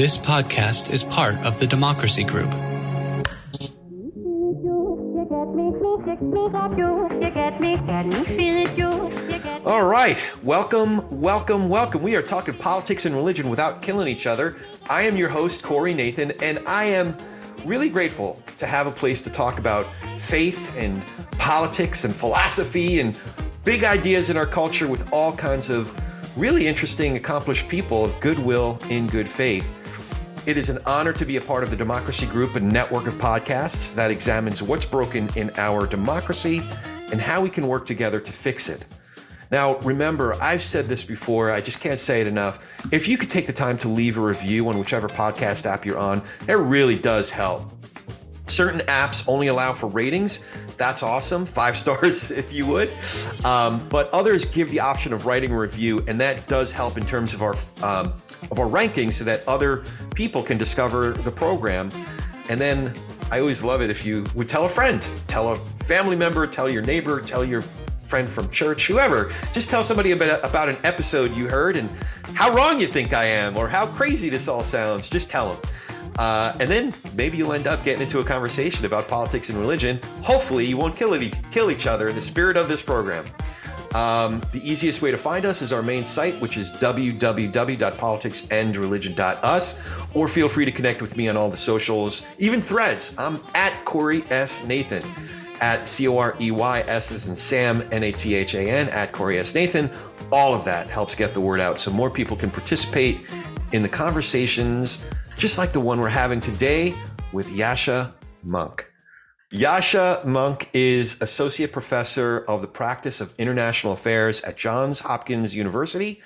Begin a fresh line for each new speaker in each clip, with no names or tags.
This podcast is part of the Democracy Group.
All right. Welcome, welcome, welcome. We are talking politics and religion without killing each other. I am your host, Corey Nathan, and I am really grateful to have a place to talk about faith and politics and philosophy and big ideas in our culture with all kinds of really interesting, accomplished people of goodwill in good faith. It is an honor to be a part of the Democracy Group, a network of podcasts that examines what's broken in our democracy and how we can work together to fix it. Now, remember, I've said this before, I just can't say it enough. If you could take the time to leave a review on whichever podcast app you're on, it really does help. Certain apps only allow for ratings. That's awesome. Five stars if you would. Um, but others give the option of writing a review, and that does help in terms of our um, of our rankings so that other people can discover the program. And then I always love it if you would tell a friend, tell a family member, tell your neighbor, tell your friend from church, whoever. Just tell somebody about, about an episode you heard and how wrong you think I am or how crazy this all sounds. Just tell them. Uh, and then maybe you'll end up getting into a conversation about politics and religion. Hopefully, you won't kill, it, kill each other in the spirit of this program. Um, the easiest way to find us is our main site, which is www.politicsandreligion.us, or feel free to connect with me on all the socials, even threads. I'm at Corey S. Nathan at C O R E Y S as in Sam, N A T H A N, at Corey S. Nathan. All of that helps get the word out so more people can participate in the conversations, just like the one we're having today with Yascha Mounk. Yascha Mounk is Associate Professor of the Practice of International Affairs at Johns Hopkins University,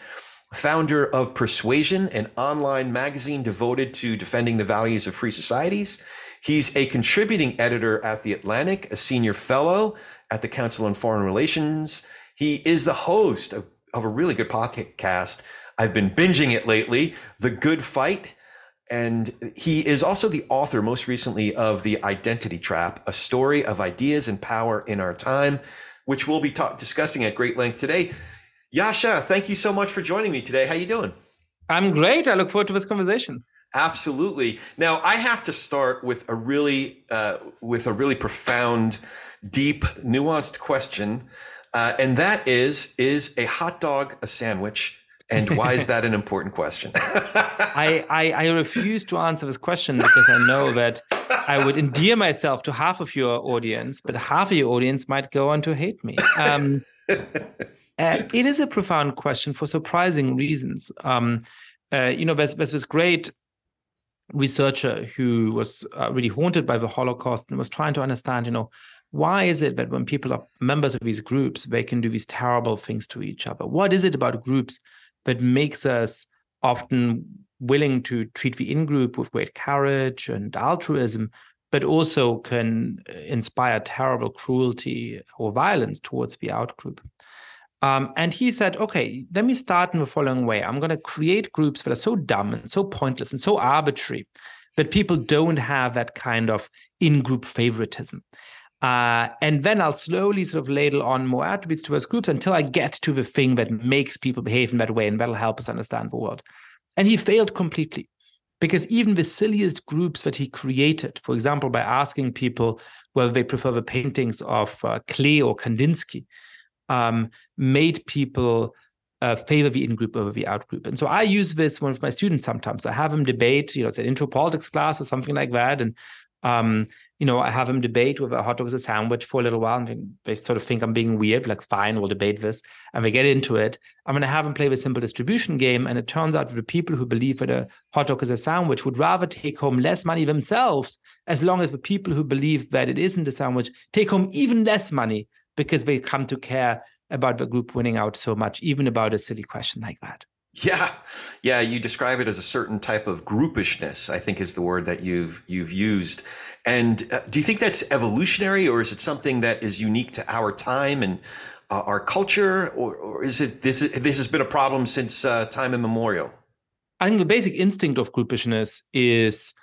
founder of Persuasion, an online magazine devoted to defending the values of free societies He's a contributing editor at The Atlantic, a senior fellow at the Council on Foreign Relations. He is the host of, of a really good podcast. I've been binging it lately, The Good Fight. And he is also the author, most recently, of The Identity Trap, a story of ideas and power in our time, which we'll be ta- discussing at great length today. Yascha, thank you so much for joining me today. How are you doing?
I'm great. I look forward to this conversation.
Absolutely. Now I have to start with a really uh, with a really profound, deep, nuanced question, uh, and that is: Is a hot dog a sandwich? And why is that an important question?
I, I, I refuse to answer this question because I know that I would endear myself to half of your audience, but half of your audience might go on to hate me. Um, uh, it is a profound question for surprising reasons. Um, uh, you know, there's, there's this great researcher who was uh, really haunted by the Holocaust and was trying to understand, you know, why is it that when people are members of these groups, they can do these terrible things to each other? What is it about groups that makes us often willing to treat the in group with great courage and altruism, but also can uh, inspire terrible cruelty or violence towards the out group? Um, and he said, okay, let me start in the following way. I'm going to create groups that are so dumb and so pointless and so arbitrary that people don't have that kind of in group favoritism. Uh, and then I'll slowly sort of ladle on more attributes to those groups until I get to the thing that makes people behave in that way, and that'll help us understand the world. And he failed completely because even the silliest groups that he created, for example, by asking people whether they prefer the paintings of uh, Klee or Kandinsky, um, made people uh, favor the in-group over the out-group. And so I use this one with my students sometimes. I have them debate, you know, it's an intro politics class or something like that. And, um, you know, I have them debate whether a hot dog is a sandwich for a little while. And they sort of think I'm being weird, like, fine, we'll debate this. And we get into it. I'm going to have them play the simple distribution game. And it turns out the people who believe that a hot dog is a sandwich would rather take home less money themselves, as long as the people who believe that it isn't a sandwich take home even less money because they come to care about the group winning out so much, even about a silly question like that.
Yeah, yeah. You describe it as a certain type of groupishness. I think is the word that you've you've used. And uh, do you think that's evolutionary, or is it something that is unique to our time and uh, our culture, or, or is it this? This has been a problem since uh, time immemorial.
I think the basic instinct of groupishness is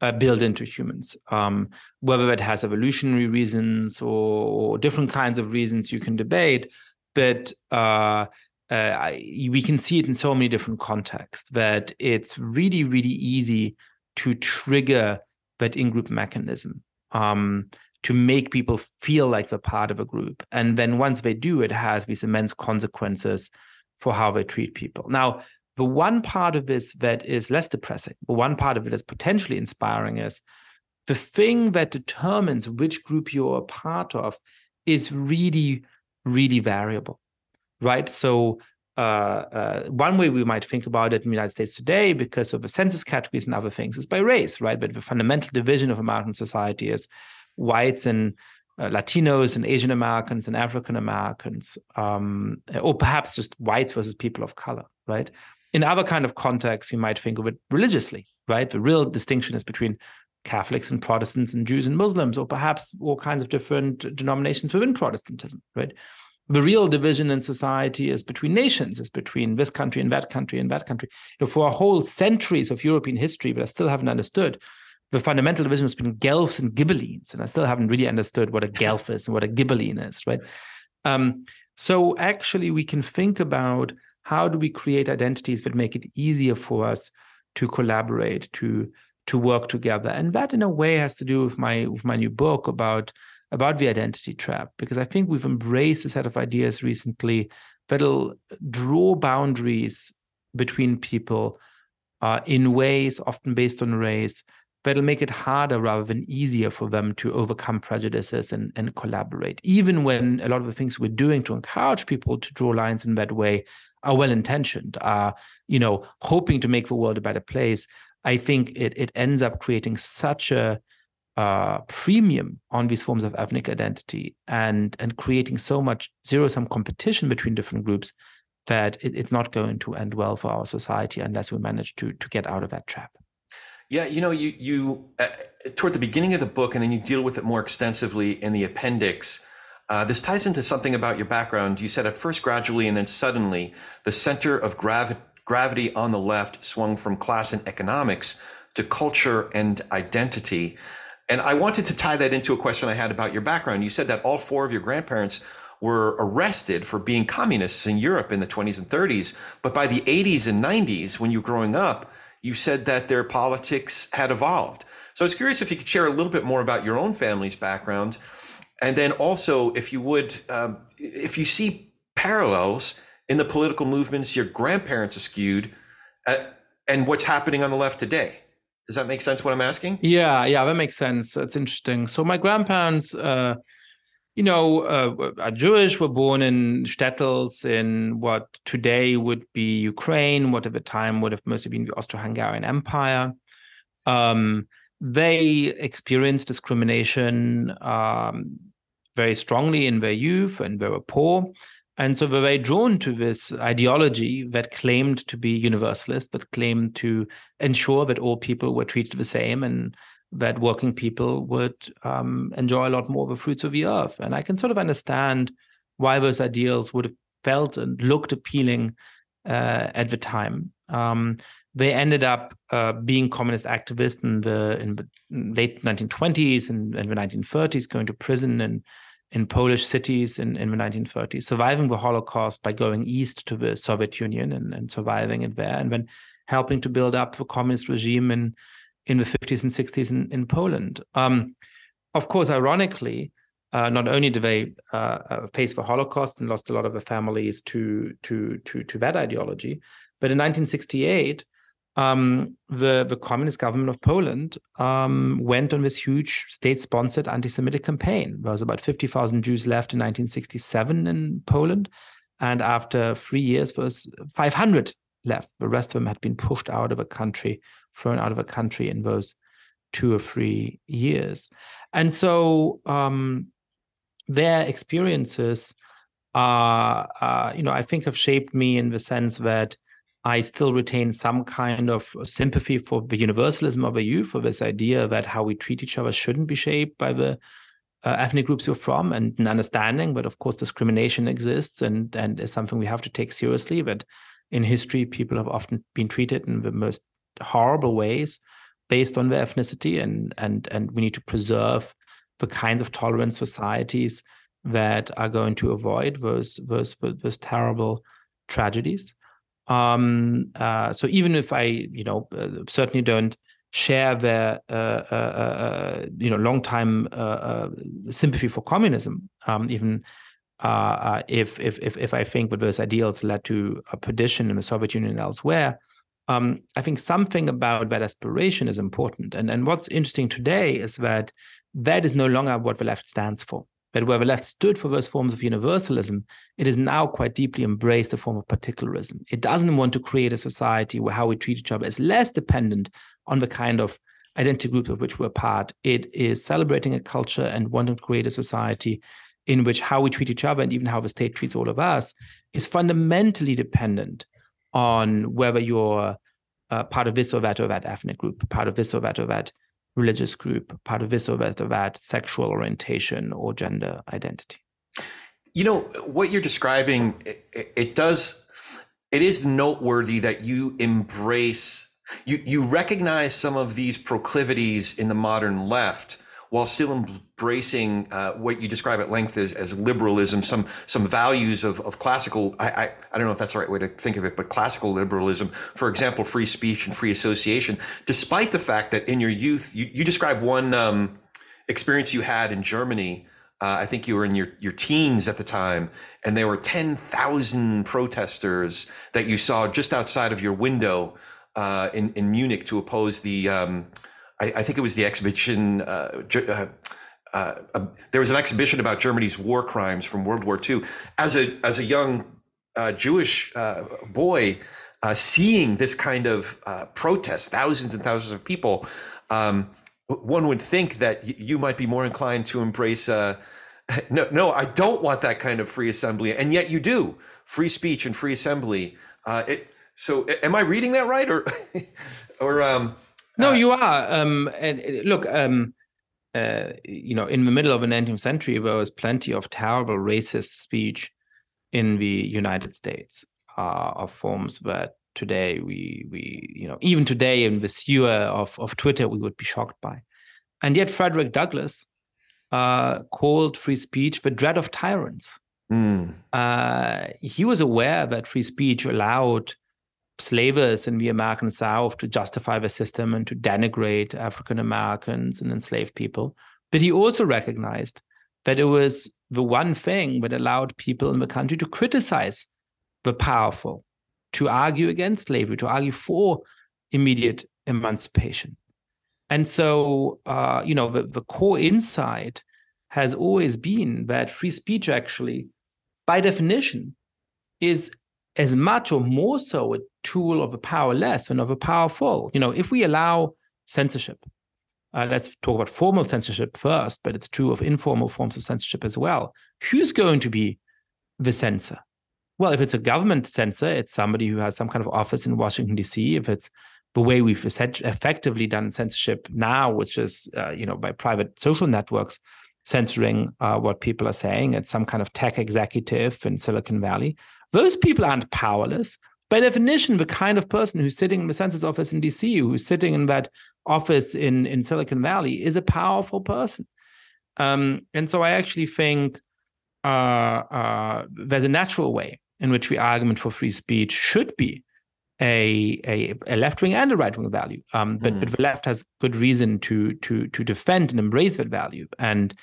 uh, built into humans. Um, whether that has evolutionary reasons or, or, different kinds of reasons, you can debate. But uh, we can see it in so many different contexts that it's really, really easy to trigger that in-group mechanism um, to make people feel like they're part of a group. And then once they do, it has these immense consequences for how they treat people. Now, the one part of this that is less depressing, the one part of it that's potentially inspiring is the thing that determines which group you're a part of is really, really variable right? So uh, uh, one way we might think about it in the United States today, because of the census categories and other things, is by race, right? But the fundamental division of American society is whites and uh, Latinos and Asian Americans and African Americans, um, or perhaps just whites versus people of color, right? In other kind of contexts, you might think of it religiously, right? The real distinction is between Catholics and Protestants and Jews and Muslims, or perhaps all kinds of different denominations within Protestantism, right? The real division in society is between nations, is between this country and that country and that country. You know, for a whole centuries of European history, but I still haven't understood the fundamental division between Guelphs and Ghibellines, and I still haven't really understood what a Guelph is and what a Ghibelline is, right? Um, so actually, we can think about how do we create identities that make it easier for us to collaborate, to to work together, and that in a way has to do with my with my new book about about the identity trap because I think we've embraced a set of ideas recently that'll draw boundaries between people uh, in ways often based on race that'll make it harder rather than easier for them to overcome prejudices and, and collaborate. Even when a lot of the things we're doing to encourage people to draw lines in that way are well intentioned are you know hoping to make the world a better place i think it, it ends up creating such a uh, premium on these forms of ethnic identity and and creating so much zero sum competition between different groups that it, it's not going to end well for our society unless we manage to to get out of that trap.
Yeah, you know, you you uh, toward the beginning of the book, and then you deal with it more extensively in the appendix. Uh, this ties into something about your background. You said at first gradually, and then suddenly, the center of gravi- gravity on the left swung from class and economics to culture and identity. And I wanted to tie that into a question I had about your background. You said that all four of your grandparents were arrested for being communists in Europe in the 20s and 30s. But by the 80s and 90s, when you were growing up, you said that their politics had evolved. So I was curious if you could share a little bit more about your own family's background. And then also, if you would, um, if you see parallels in the political movements your grandparents eschewed uh, and what's happening on the left today. Does that make sense what I'm asking?
Yeah, yeah, that makes sense. That's interesting. So my grandparents, uh, you know, uh, are Jewish, were born in shtetls in what today would be Ukraine, what at the time would have mostly been the Austro-Hungarian Empire. Um, they experienced discrimination um, very strongly in their youth and they were poor. And so we're very drawn to this ideology that claimed to be universalist, but claimed to ensure that all people were treated the same and that working people would um, enjoy a lot more of the fruits of the earth. And I can sort of understand why those ideals would have felt and looked appealing uh, at the time. Um, they ended up uh, being communist activists in the, in the late 1920s and, and the 1930s, going to prison and in Polish cities in, in the 1930s, surviving the Holocaust by going east to the Soviet Union and, and surviving it there, and then helping to build up the communist regime in in the 50s and 60s in, in Poland. Um, of course, ironically, uh, not only did they uh, uh, face the Holocaust and lost a lot of their families to to to to that ideology, but in 1968 um, the the communist government of Poland um, went on this huge state-sponsored anti-Semitic campaign. There was about fifty thousand Jews left in 1967 in Poland, and after three years, there was 500 left. The rest of them had been pushed out of a country, thrown out of a country in those two or three years, and so um, their experiences are, uh, you know, I think have shaped me in the sense that I still retain some kind of sympathy for the universalism of a youth, for this idea that how we treat each other shouldn't be shaped by the uh, ethnic groups you're from, and an understanding. But of course, discrimination exists, and and is something we have to take seriously. That in history, people have often been treated in the most horrible ways based on their ethnicity, and and and we need to preserve the kinds of tolerant societies that are going to avoid those those those terrible tragedies. Um, uh, so even if I, you know, uh, certainly don't share their, uh, uh, uh you know, long time sympathy for communism, um, even if, if if if I think that those ideals led to a perdition in the Soviet Union and elsewhere, um, I think something about that aspiration is important. And and what's interesting today is that that is no longer what the left stands for. But where the left stood for those forms of universalism, it has now quite deeply embraced the form of particularism. It doesn't want to create a society where how we treat each other is less dependent on the kind of identity groups of which we're part. It is celebrating a culture and wanting to create a society in which how we treat each other and even how the state treats all of us is fundamentally dependent on whether you're uh, part of this or that or that ethnic group, part of this or that or that religious group, part of this or that or that sexual orientation or gender identity.
You know, what you're describing, it, it does, it is noteworthy that you embrace, you, you recognize some of these proclivities in the modern left while still embracing uh, what you describe at length as, as liberalism, some some values of, of classical. I, I, I don't know if that's the right way to think of it, but classical liberalism, for example, free speech and free association. Despite the fact that in your youth, you, you describe one um, experience you had in Germany. Uh, I think you were in your, your teens at the time, and there were 10,000 protesters that you saw just outside of your window uh, in, in Munich to oppose the um, I, I think it was the exhibition. Uh, uh, uh, um, there was an exhibition about Germany's war crimes from World War II. As a as a young uh, Jewish uh, boy, uh, seeing this kind of protest, thousands and thousands of people, um, one would think that y- you might be more inclined to embrace. no, no, I don't want that kind of free assembly, and yet you do free speech and free assembly. it, so, am I reading that right, or, or um,
no, uh, you are. Um, and uh, look, um, uh, you know, in the middle of the 19th century, there was plenty of terrible racist speech in the United States uh, of forms that today we we you know even today in the sewer of of Twitter we would be shocked by, and yet Frederick Douglass uh, called free speech the dread of tyrants. Mm. Uh, he was aware that free speech allowed slavers in the American South to justify the system and to denigrate African Americans and enslaved people. But he also recognized that it was the one thing that allowed people in the country to criticize the powerful, to argue against slavery, to argue for immediate emancipation. And so, uh, you know, the, the core insight has always been that free speech actually, by definition, is as much or more so a tool of a powerless and of a powerful. You know, if we allow censorship, uh, let's talk about formal censorship first, but it's true of informal forms of censorship as well. Who's going to be the censor? Well, if it's a government censor, it's somebody who has some kind of office in Washington D.C. If it's the way we've effectively done censorship now, which is uh, you know by private social networks censoring uh, what people are saying, it's some kind of tech executive in Silicon Valley. Those people aren't powerless. By definition, the kind of person who's sitting in the census office in DC, who's sitting in that office in, in Silicon Valley, is a powerful person. Um, and so I actually think uh, uh, there's a natural way in which the argument for free speech should be a, a, a left wing and a right wing value. Um, but, mm. but the left has good reason to to to defend and embrace that value. And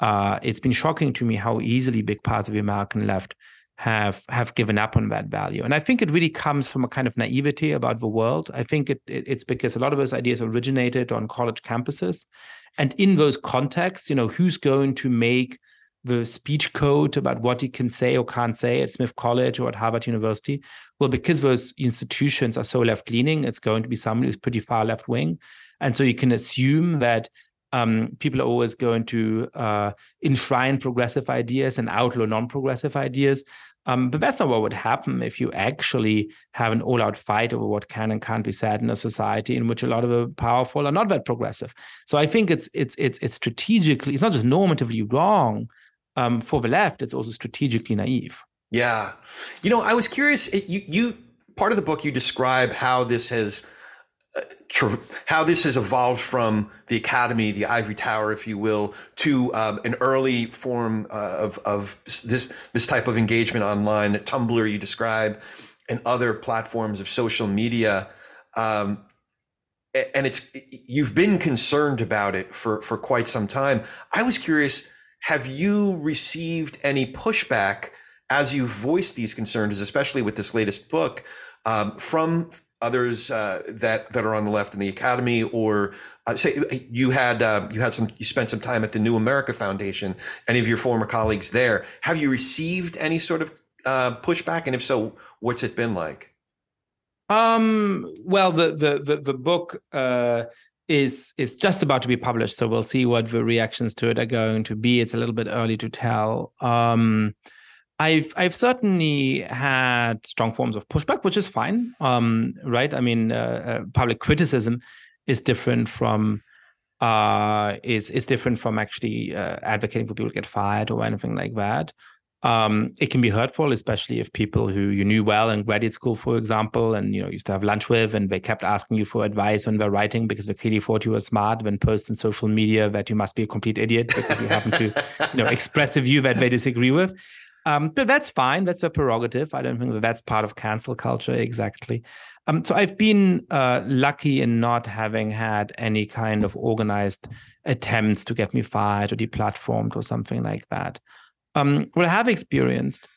uh, it's been shocking to me how easily big parts of the American left have have given up on that value. And i think it really comes from a kind of naivety about the world. I think it, it, it's because a lot of those ideas originated on college campuses. And in those contexts you know who's going to make the speech code about what you can say or can't say at smith college or at harvard university? Well because those institutions are so left leaning it's going to be someone who's pretty far left wing and so you can assume that um, people are always going to uh, enshrine progressive ideas and outlaw non-progressive ideas. Um, but that's not what would happen if you actually have an all-out fight over what can and can't be said in a society in which a lot of the powerful are not that progressive. So I think it's it's it's it's strategically, it's not just normatively wrong um, for the left; it's also strategically naive.
Yeah, you know, I was curious. You you part of the book you describe how this has how this has evolved from the academy, the ivory tower, if you will, to um, an early form uh, of, of this this type of engagement online. Tumblr you describe, and other platforms of social media. Um, and it's you've been concerned about it for for quite some time. I was curious, have you received any pushback as you've voiced these concerns, especially with this latest book, um, from others uh, that that are on the left in the academy, or uh, say you had uh, you had some you spent some time at the New America Foundation. Any of your former colleagues there? Have you received any sort of uh, pushback, and if so, what's it been like?
Um. Well, the the the, the book uh, is is just about to be published, so we'll see what the reactions to it are going to be. It's a little bit early to tell. Um I've I've certainly had strong forms of pushback, which is fine, um, right? I mean, uh, uh, public criticism is different from uh, is is different from actually uh, advocating for people to get fired or anything like that. Um, it can be hurtful, especially if people who you knew well in graduate school, for example, and you know used to have lunch with, and they kept asking you for advice on their writing because they clearly thought you were smart, when post on social media that you must be a complete idiot because you happen to you know express a view that they disagree with. Um, but that's fine. That's a prerogative. I don't think that that's part of cancel culture exactly. Um, so I've been uh, lucky in not having had any kind of organized attempts to get me fired or deplatformed or something like that. Um, what I have experienced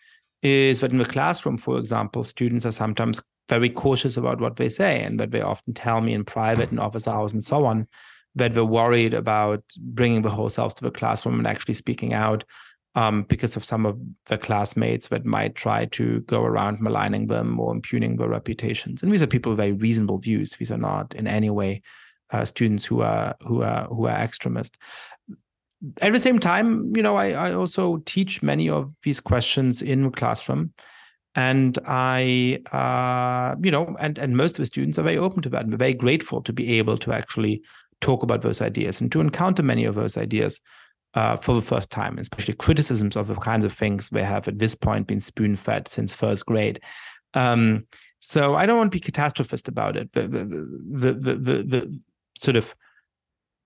is that in the classroom, for example, students are sometimes very cautious about what they say, and that they often tell me in private and office hours and so on that they're worried about bringing the whole selves to the classroom and actually speaking out um, because of some of the classmates that might try to go around maligning them or impugning their reputations. And these are people with very reasonable views. These are not in any way uh, students who are who are who are extremist. At the same time, you know, I, I also teach many of these questions in the classroom, and I, uh, you know, and and most of the students are very open to that and very grateful to be able to actually talk about those ideas and to encounter many of those ideas uh, for the first time, especially criticisms of the kinds of things they have at this point been spoon fed since first grade. Um, so I don't want to be catastrophist about it. The, the, the, the, the sort of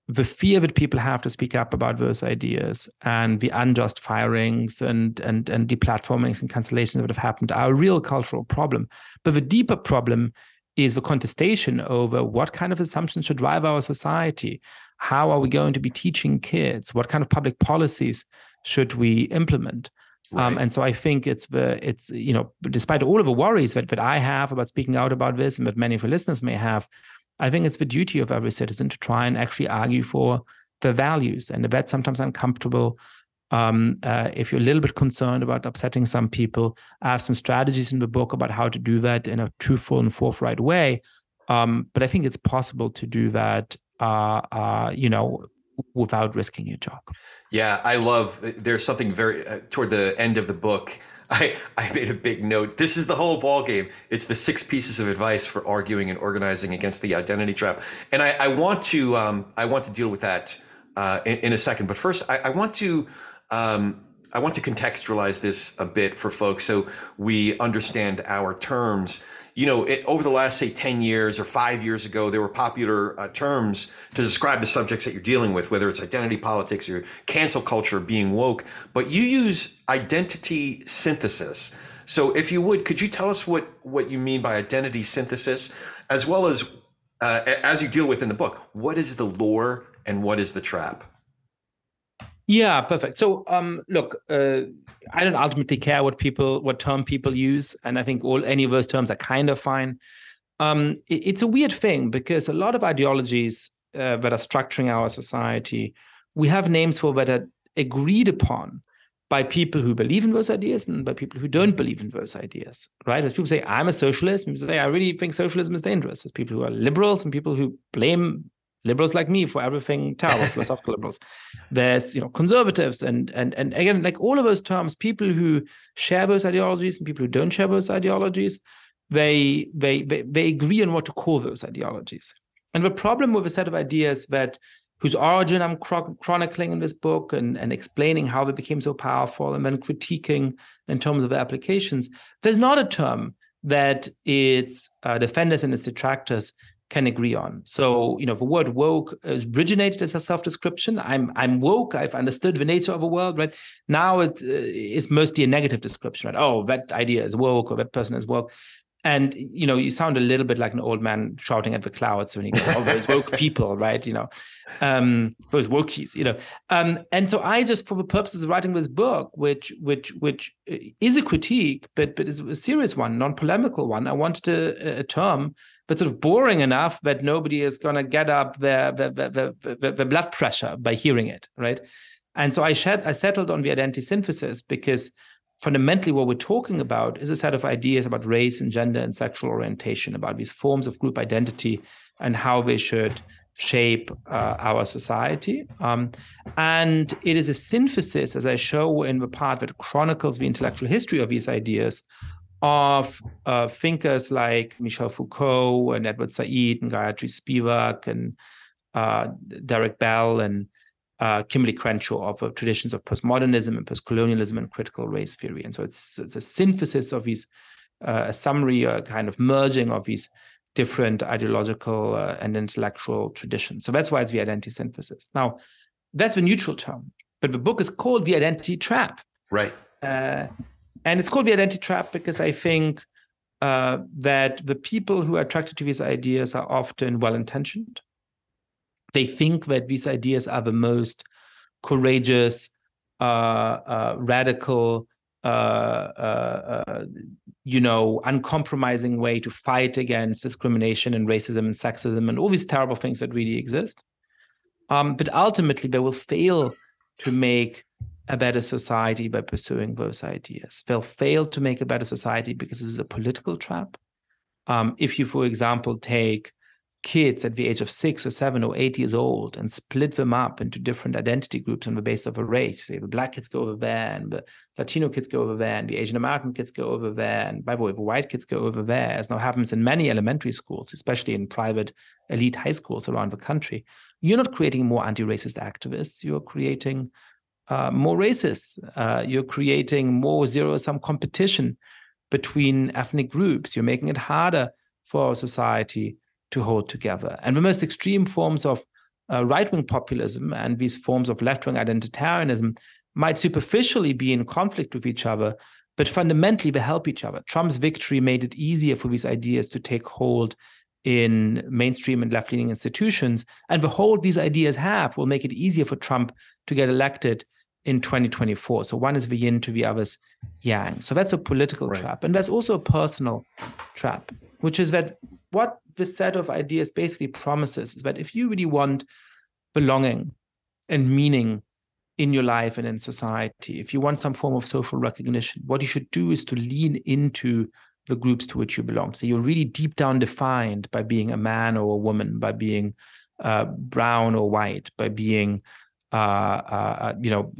the fear that people have to speak up about those ideas and the unjust firings and and and deplatformings and cancellations that have happened are a real cultural problem. But the deeper problem is the contestation over what kind of assumptions should drive our society. How are we going to be teaching kids? What kind of public policies should we implement? Um, right. um, and so i think it's the it's you know despite all of the worries that, that i have about speaking out about this and that many of the listeners may have i think it's the duty of every citizen to try and actually argue for the values and that's sometimes uncomfortable um, uh, if you're a little bit concerned about upsetting some people, I have some strategies in the book about how to do that in a truthful and forthright way. Um, but I think it's possible to do that uh, uh, you know, without risking your job.
Yeah, I love. There's something very uh, toward the end of the book. I, I made a big note. This is the whole ball game. It's the six pieces of advice for arguing and organizing against the identity trap. And I, I want to um, I want to deal with that uh, in, in, a second. But first, I, I want to um, I want to contextualize this a bit for folks so we understand our terms you know, it, over the last, say, 10 years or five years ago, there were popular uh, terms to describe the subjects that you're dealing with, whether it's identity politics or cancel culture, being woke. But you use identity synthesis. So, if you would, could you tell us what, what you mean by identity synthesis, as well as uh, as you deal with in the book? What is the lore and what is the trap?
Yeah, perfect. So, um, look, uh, I don't ultimately care what people, what term people use, and I think all any of those terms are kind of fine. Um, it, it's a weird thing because a lot of ideologies uh, that are structuring our society, we have names for that are agreed upon by people who believe in those ideas and by people who don't believe in those ideas, right? As people say, I'm a socialist, people say, I really think socialism is dangerous. There's people who are liberals and people who blame liberals like me for everything terrible, philosophical liberals. There's you know conservatives and and and again like all of those terms, people who share those ideologies and people who don't share those ideologies, they they they, they agree on what to call those ideologies. And the problem with a set of ideas that whose origin I'm chronicling in this book and, and explaining how they became so powerful and then critiquing in terms of the applications, there's not a term that its uh, defenders and its detractors can agree on. So, you know, the word woke originated as a self-description. I'm I'm woke. I've understood the nature of a world. Right now, it uh, is mostly a negative description. Right? Oh, that idea is woke, or that person is woke. And you know, you sound a little bit like an old man shouting at the clouds when you go, "Oh, those woke people," right? You know, um, those wokies. You know, um, and so I just, for the purposes of writing this book, which which which uh, is a critique, but but is a serious one, non-polemical one, I wanted a, a term but sort of boring enough that nobody is going to get up their, their, their blood pressure by hearing it, right? And so I, shed, I settled on the identity synthesis because fundamentally what we're talking about is a set of ideas about race and gender and sexual orientation, about these forms of group identity and how they should shape uh, our society. Um, and it is a synthesis, as I show in the part that chronicles the intellectual history of these ideas, of uh, thinkers like Michel Foucault and Edward Said and Gayatri Spivak and uh, Derek Bell and uh, Kimberlé Crenshaw of uh, traditions of postmodernism and postcolonialism and critical race theory. And so it's, it's a synthesis of these, uh, a summary, a kind of merging of these different ideological uh, and intellectual traditions. So that's why it's the identity synthesis. Now, that's the neutral term, but the book is called The Identity Trap.
Right.
And it's called the identity trap because I think uh, that the people who are attracted to these ideas are often well intentioned. They think that these ideas are the most courageous, uh, uh, radical, uh, uh, uh, you know, uncompromising way to fight against discrimination and racism and sexism and all these terrible things that really exist. Um, but ultimately, they will fail to make a better society by pursuing those ideas. They'll fail to make a better society because it is a political trap. Um, if you, for example, take kids at the age of six or seven or eight years old and split them up into different identity groups on the basis of a race. Say the black kids go over there and the Latino kids go over there and the Asian American kids go over there. And by the way, the white kids go over there, as now happens in many elementary schools, especially in private elite high schools around the country. You're not creating more anti-racist activists. You're creating uh, more racist. Uh, you're creating more zero sum competition between ethnic groups. You're making it harder for our society to hold together. And the most extreme forms of uh, right wing populism and these forms of left wing identitarianism might superficially be in conflict with each other, but fundamentally they help each other. Trump's victory made it easier for these ideas to take hold in mainstream and left leaning institutions. And the hold these ideas have will make it easier for Trump to get elected in 2024. So one is the yin to the other's yang. So that's a political right. trap. And there's also a personal trap, which is that what this set of ideas basically promises is that if you really want belonging and meaning in your life and in society, if you want some form of social recognition, what you should do is to lean into the groups to which you belong. So you're really deep down defined by being a man or a woman, by being uh, brown or white, by being uh, uh, uh, you know,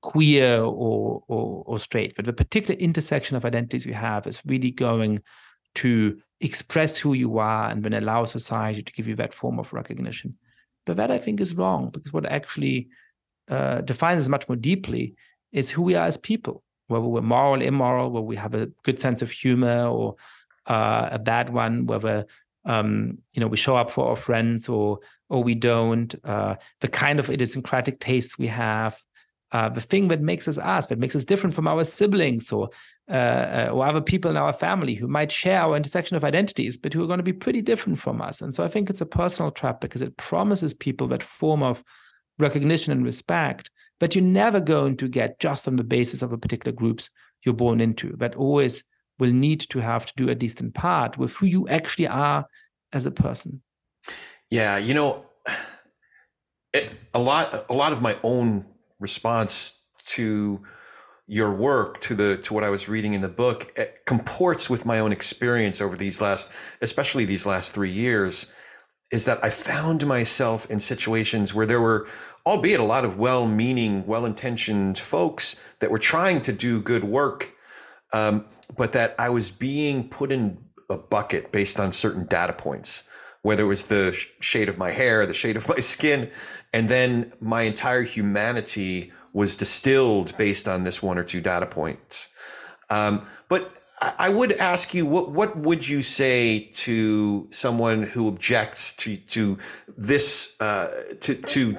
queer or, or, or straight, but the particular intersection of identities you have is really going to express who you are and then allow society to give you that form of recognition. But that I think is wrong because what actually uh, defines us much more deeply is who we are as people, whether we're moral, immoral, whether we have a good sense of humor or uh, a bad one, whether um, you know we show up for our friends or or we don't, uh, the kind of idiosyncratic tastes we have, uh, the thing that makes us us, that makes us different from our siblings or uh, uh, or other people in our family who might share our intersection of identities, but who are going to be pretty different from us. And so I think it's a personal trap because it promises people that form of recognition and respect that you're never going to get just on the basis of a particular groups you're born into. That always will need to have to do least in part with who you actually are as a person.
Yeah, you know, it, a lot a lot of my own response to your work to the to what I was reading in the book comports with my own experience over these last especially these last 3 years is that I found myself in situations where there were albeit a lot of well-meaning well-intentioned folks that were trying to do good work um, but that I was being put in a bucket based on certain data points whether it was the shade of my hair, the shade of my skin, and then my entire humanity was distilled based on this one or two data points. Um, but I would ask you what what would you say to someone who objects to to this uh, to to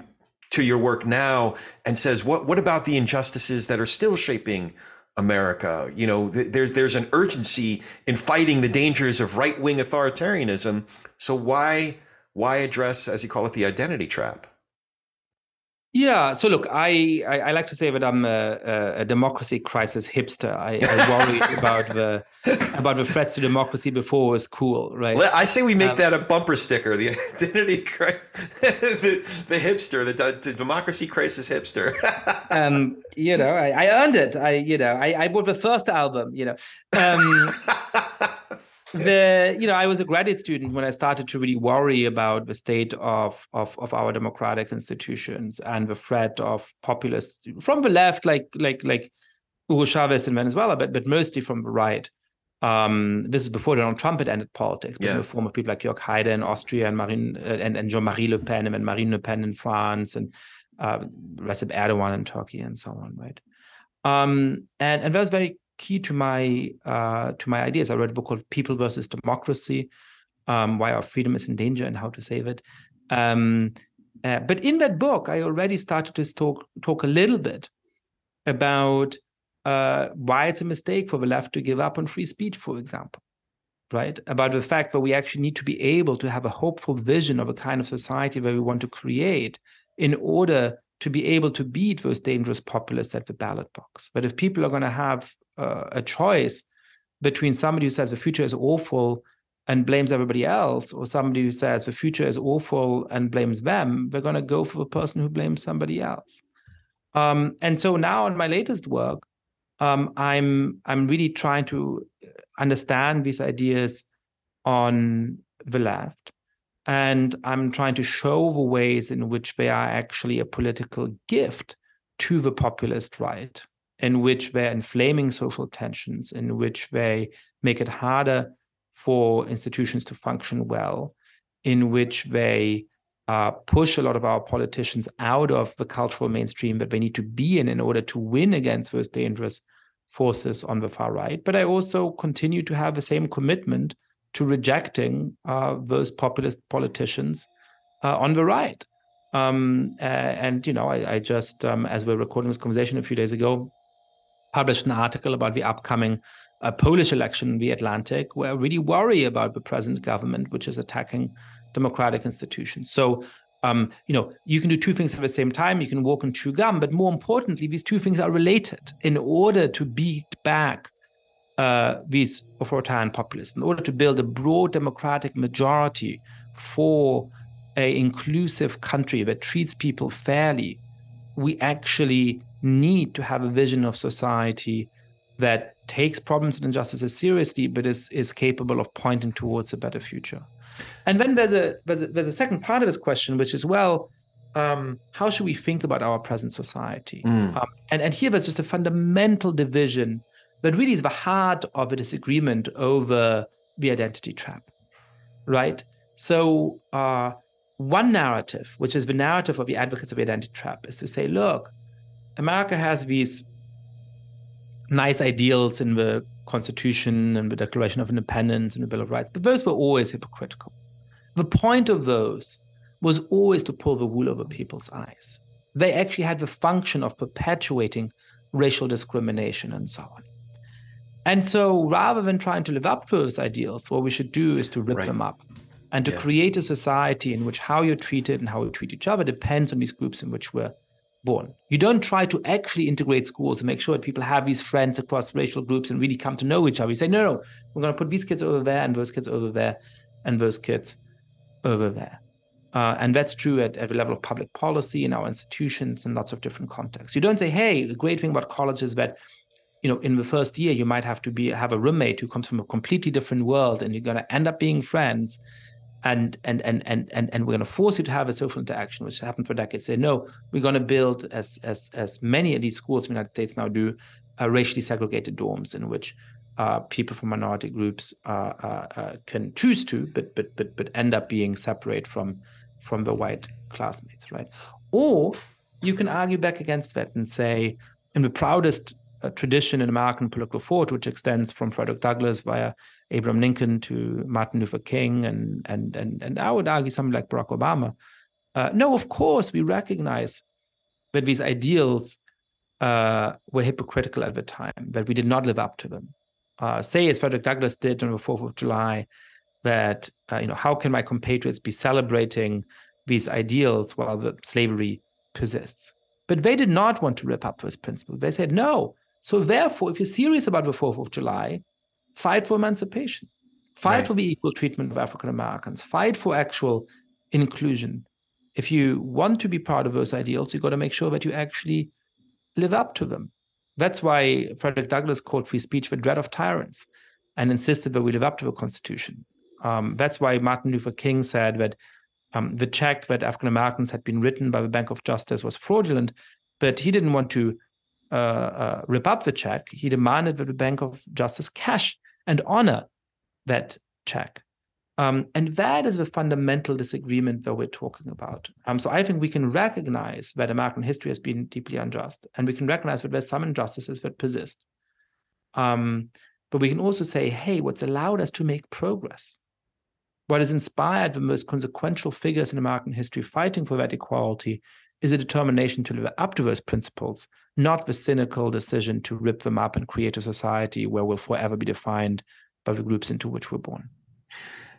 to your work now and says what what about the injustices that are still shaping America? You know, th- there's there's an urgency in fighting the dangers of right wing authoritarianism. So why why address, as you call it, the identity trap?
Yeah. So look, I, I, I, like to say that I'm a, a democracy crisis hipster. I, I worry about the about the threats to democracy before it was cool, right?
I say we make um, that a bumper sticker. The identity crisis, the, the hipster, the, the, democracy crisis hipster.
um, you know, I, I, earned it. I, you know, I, I bought the first album. You know. Um, the you know i was a graduate student when i started to really worry about the state of of, of our democratic institutions and the threat of populists from the left like like like hugo chavez in venezuela but but mostly from the right um, this is before Donald Trump had ended politics, yeah. in the form of people like Jörg Haider in Austria and Marine uh, and, and Jean-Marie Le Pen and Marine Le Pen in France and uh, Recep Erdogan in Turkey and so on, right? Um, and and that was very key to my uh, to my ideas. I read a book called People versus Democracy: um, Why Our Freedom is in Danger and How to Save It. Um, uh, but in that book, I already started to talk talk a little bit about uh, why it's a mistake for the left to give up on free speech, for example, right? About the fact that we actually need to be able to have a hopeful vision of a kind of society where we want to create in order to be able to beat those dangerous populists at the ballot box. But if people are going to have uh, a choice between somebody who says the future is awful and blames everybody else, or somebody who says the future is awful and blames them, we're going to go for the person who blames somebody else. Um, and so now in my latest work, um, I'm I'm really trying to understand these ideas on the left, and I'm trying to show the ways in which they are actually a political gift to the populist right in which they're inflaming social tensions, in which they make it harder for institutions to function well, in which they uh, push a lot of our politicians out of the cultural mainstream that they need to be in in order to win against those dangerous forces on the far right. But I also continue to have the same commitment to rejecting uh, those populist politicians uh, on the right. Um, and you know, I, I just, um, as we're recording this conversation a few days ago, published an article about the upcoming uh, Polish election in the Atlantic, where I really worry about the present government, which is attacking democratic institutions. So, um, you know, you can do two things at the same time. You can walk and chew gum, but more importantly, these two things are related. In order to beat back uh, these authoritarian populists, in order to build a broad democratic majority for a inclusive country that treats people fairly, we actually need to have a vision of society that takes problems and injustices seriously, but is is capable of pointing towards a better future. And then there's a there's a, there's a second part of this question, which is well, um, how should we think about our present society? Mm. Um, and and here there's just a fundamental division that really is the heart of a disagreement over the identity trap, right? So uh, one narrative, which is the narrative of the advocates of the identity trap, is to say, look, America has these nice ideals in the Constitution and the Declaration of Independence and the Bill of Rights, but those were always hypocritical. The point of those was always to pull the wool over people's eyes. They actually had the function of perpetuating racial discrimination and so on. And so rather than trying to live up to those ideals, what we should do is to rip right. them up and to yeah. create a society in which how you're treated and how we treat each other depends on these groups in which we're born. You don't try to actually integrate schools and make sure that people have these friends across racial groups and really come to know each other. You say, no, no, we're going to put these kids over there and those kids over there and those kids over there. Uh, and that's true at every level of public policy in our institutions in lots of different contexts. You don't say, hey, the great thing about college is that, you know, in the first year, you might have to be have a roommate who comes from a completely different world and you're going to end up being friends and and and and and, and we're going to force you to have a social interaction, which happened for decades. Say no, we're going to build as as as many of these schools in the United States now do, uh, racially segregated dorms in which uh, people from minority groups uh, uh, uh, can choose to, but but but but end up being separate from from the white classmates, right? Or you can argue back against that and say, in the proudest a tradition in American political thought, which extends from Frederick Douglass via Abraham Lincoln to Martin Luther King, and and and and I would argue something like Barack Obama. Uh, no, of course we recognize that these ideals uh, were hypocritical at the time, that we did not live up to them. Uh, say, as Frederick Douglass did on the Fourth of July, that uh, you know how can my compatriots be celebrating these ideals while the slavery persists? But they did not want to rip up those principles. They said no. So therefore, if you're serious about the Fourth of July, fight for emancipation, fight right. for the equal treatment of African Americans, fight for actual inclusion. If you want to be part of those ideals, you've got to make sure that you actually live up to them. That's why Frederick Douglass called free speech the dread of tyrants and insisted that we live up to the Constitution. Um, that's why Martin Luther King said that um, the check that African Americans had been written by the Bank of Justice was fraudulent, but he didn't want to uh, uh, rip up the check. He demanded that the Bank of Justice cash and honor that check. Um, and that is the fundamental disagreement that we're talking about. Um, so I think we can recognize that American history has been deeply unjust, and we can recognize that there's some injustices that persist. Um, but we can also say, hey, what's allowed us to make progress? What has inspired the most consequential figures in American history fighting for that equality is a determination to live up to those principles, not the cynical decision to rip them up and create a society where we'll forever be defined by the groups into which we're born.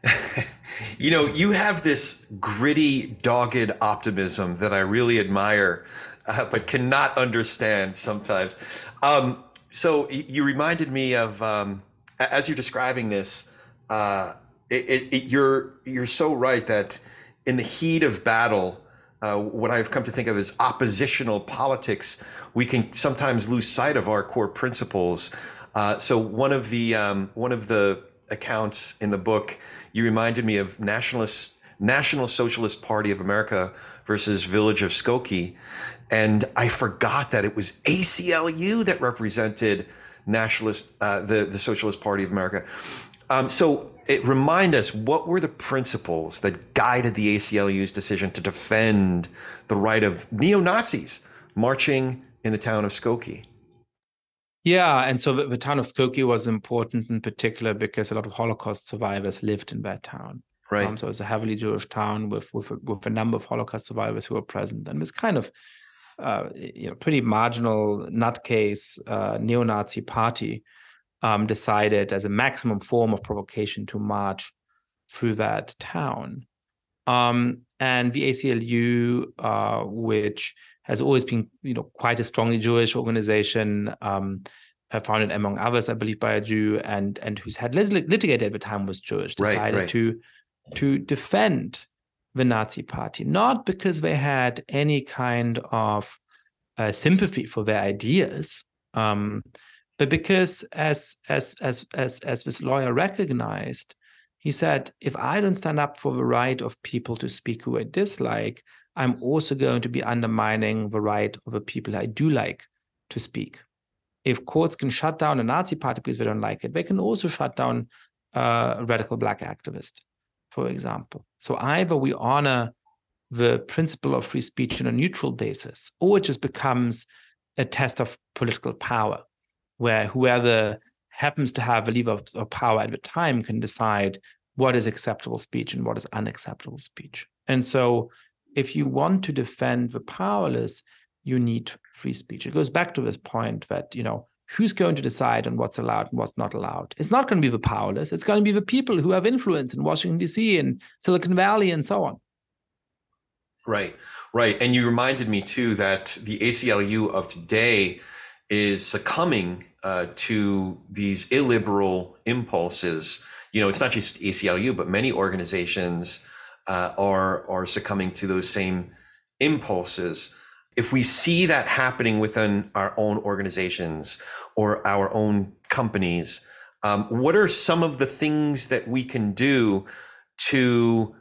you know, you have this gritty, dogged optimism that I really admire, uh, but cannot understand sometimes. Um, so you reminded me of um, as you're describing this. Uh, it, it, it, you're you're so right that in the heat of battle, uh, what I've come to think of as oppositional politics, we can sometimes lose sight of our core principles. Uh, so one of the um, one of the accounts in the book, you reminded me of nationalist National Socialist Party of America versus Village of Skokie, and I forgot that it was ACLU that represented nationalist uh, the the Socialist Party of America. Um, so it remind us what were the principles that guided the ACLU's decision to defend the right of neo Nazis marching in the town of Skokie.
Yeah, and so the, the, town of Skokie was important in particular because a lot of Holocaust survivors lived in that town.
Right. Um,
so it's a heavily Jewish town with with a, with a number of Holocaust survivors who were present, and this kind of uh, you know pretty marginal nutcase uh, neo-Nazi party um, decided as a maximum form of provocation to march through that town. Um, and the ACLU, uh, which has always been, you know, quite a strongly Jewish organization, um, uh, founded among others, I believe, by a Jew, and and whose had lit- litigated at the time was Jewish, decided right, right. to to defend the Nazi Party, not because they had any kind of uh, sympathy for their ideas, um, but because as as as as as this lawyer recognized, he said, if I don't stand up for the right of people to speak who I dislike, I'm also going to be undermining the right of the people I do like to speak. If courts can shut down a Nazi party because they don't like it, they can also shut down a radical black activist, for example. So either we honor the principle of free speech on a neutral basis, or it just becomes a test of political power where whoever happens to have a lever of power at the time can decide what is acceptable speech and what is unacceptable speech. And so, if you want to defend the powerless, you need free speech. It goes back to this point that, you know, who's going to decide on what's allowed and what's not allowed? It's not going to be the powerless. It's going to be the people who have influence in Washington, D.C. and Silicon Valley and so on.
Right, right. And you reminded me too that the ACLU of today is succumbing uh, to these illiberal impulses. You know, it's not just ACLU, but many organizations uh, are are succumbing to those same impulses. If we see that happening within our own organizations or our own companies, um, what are some of the things that we can do to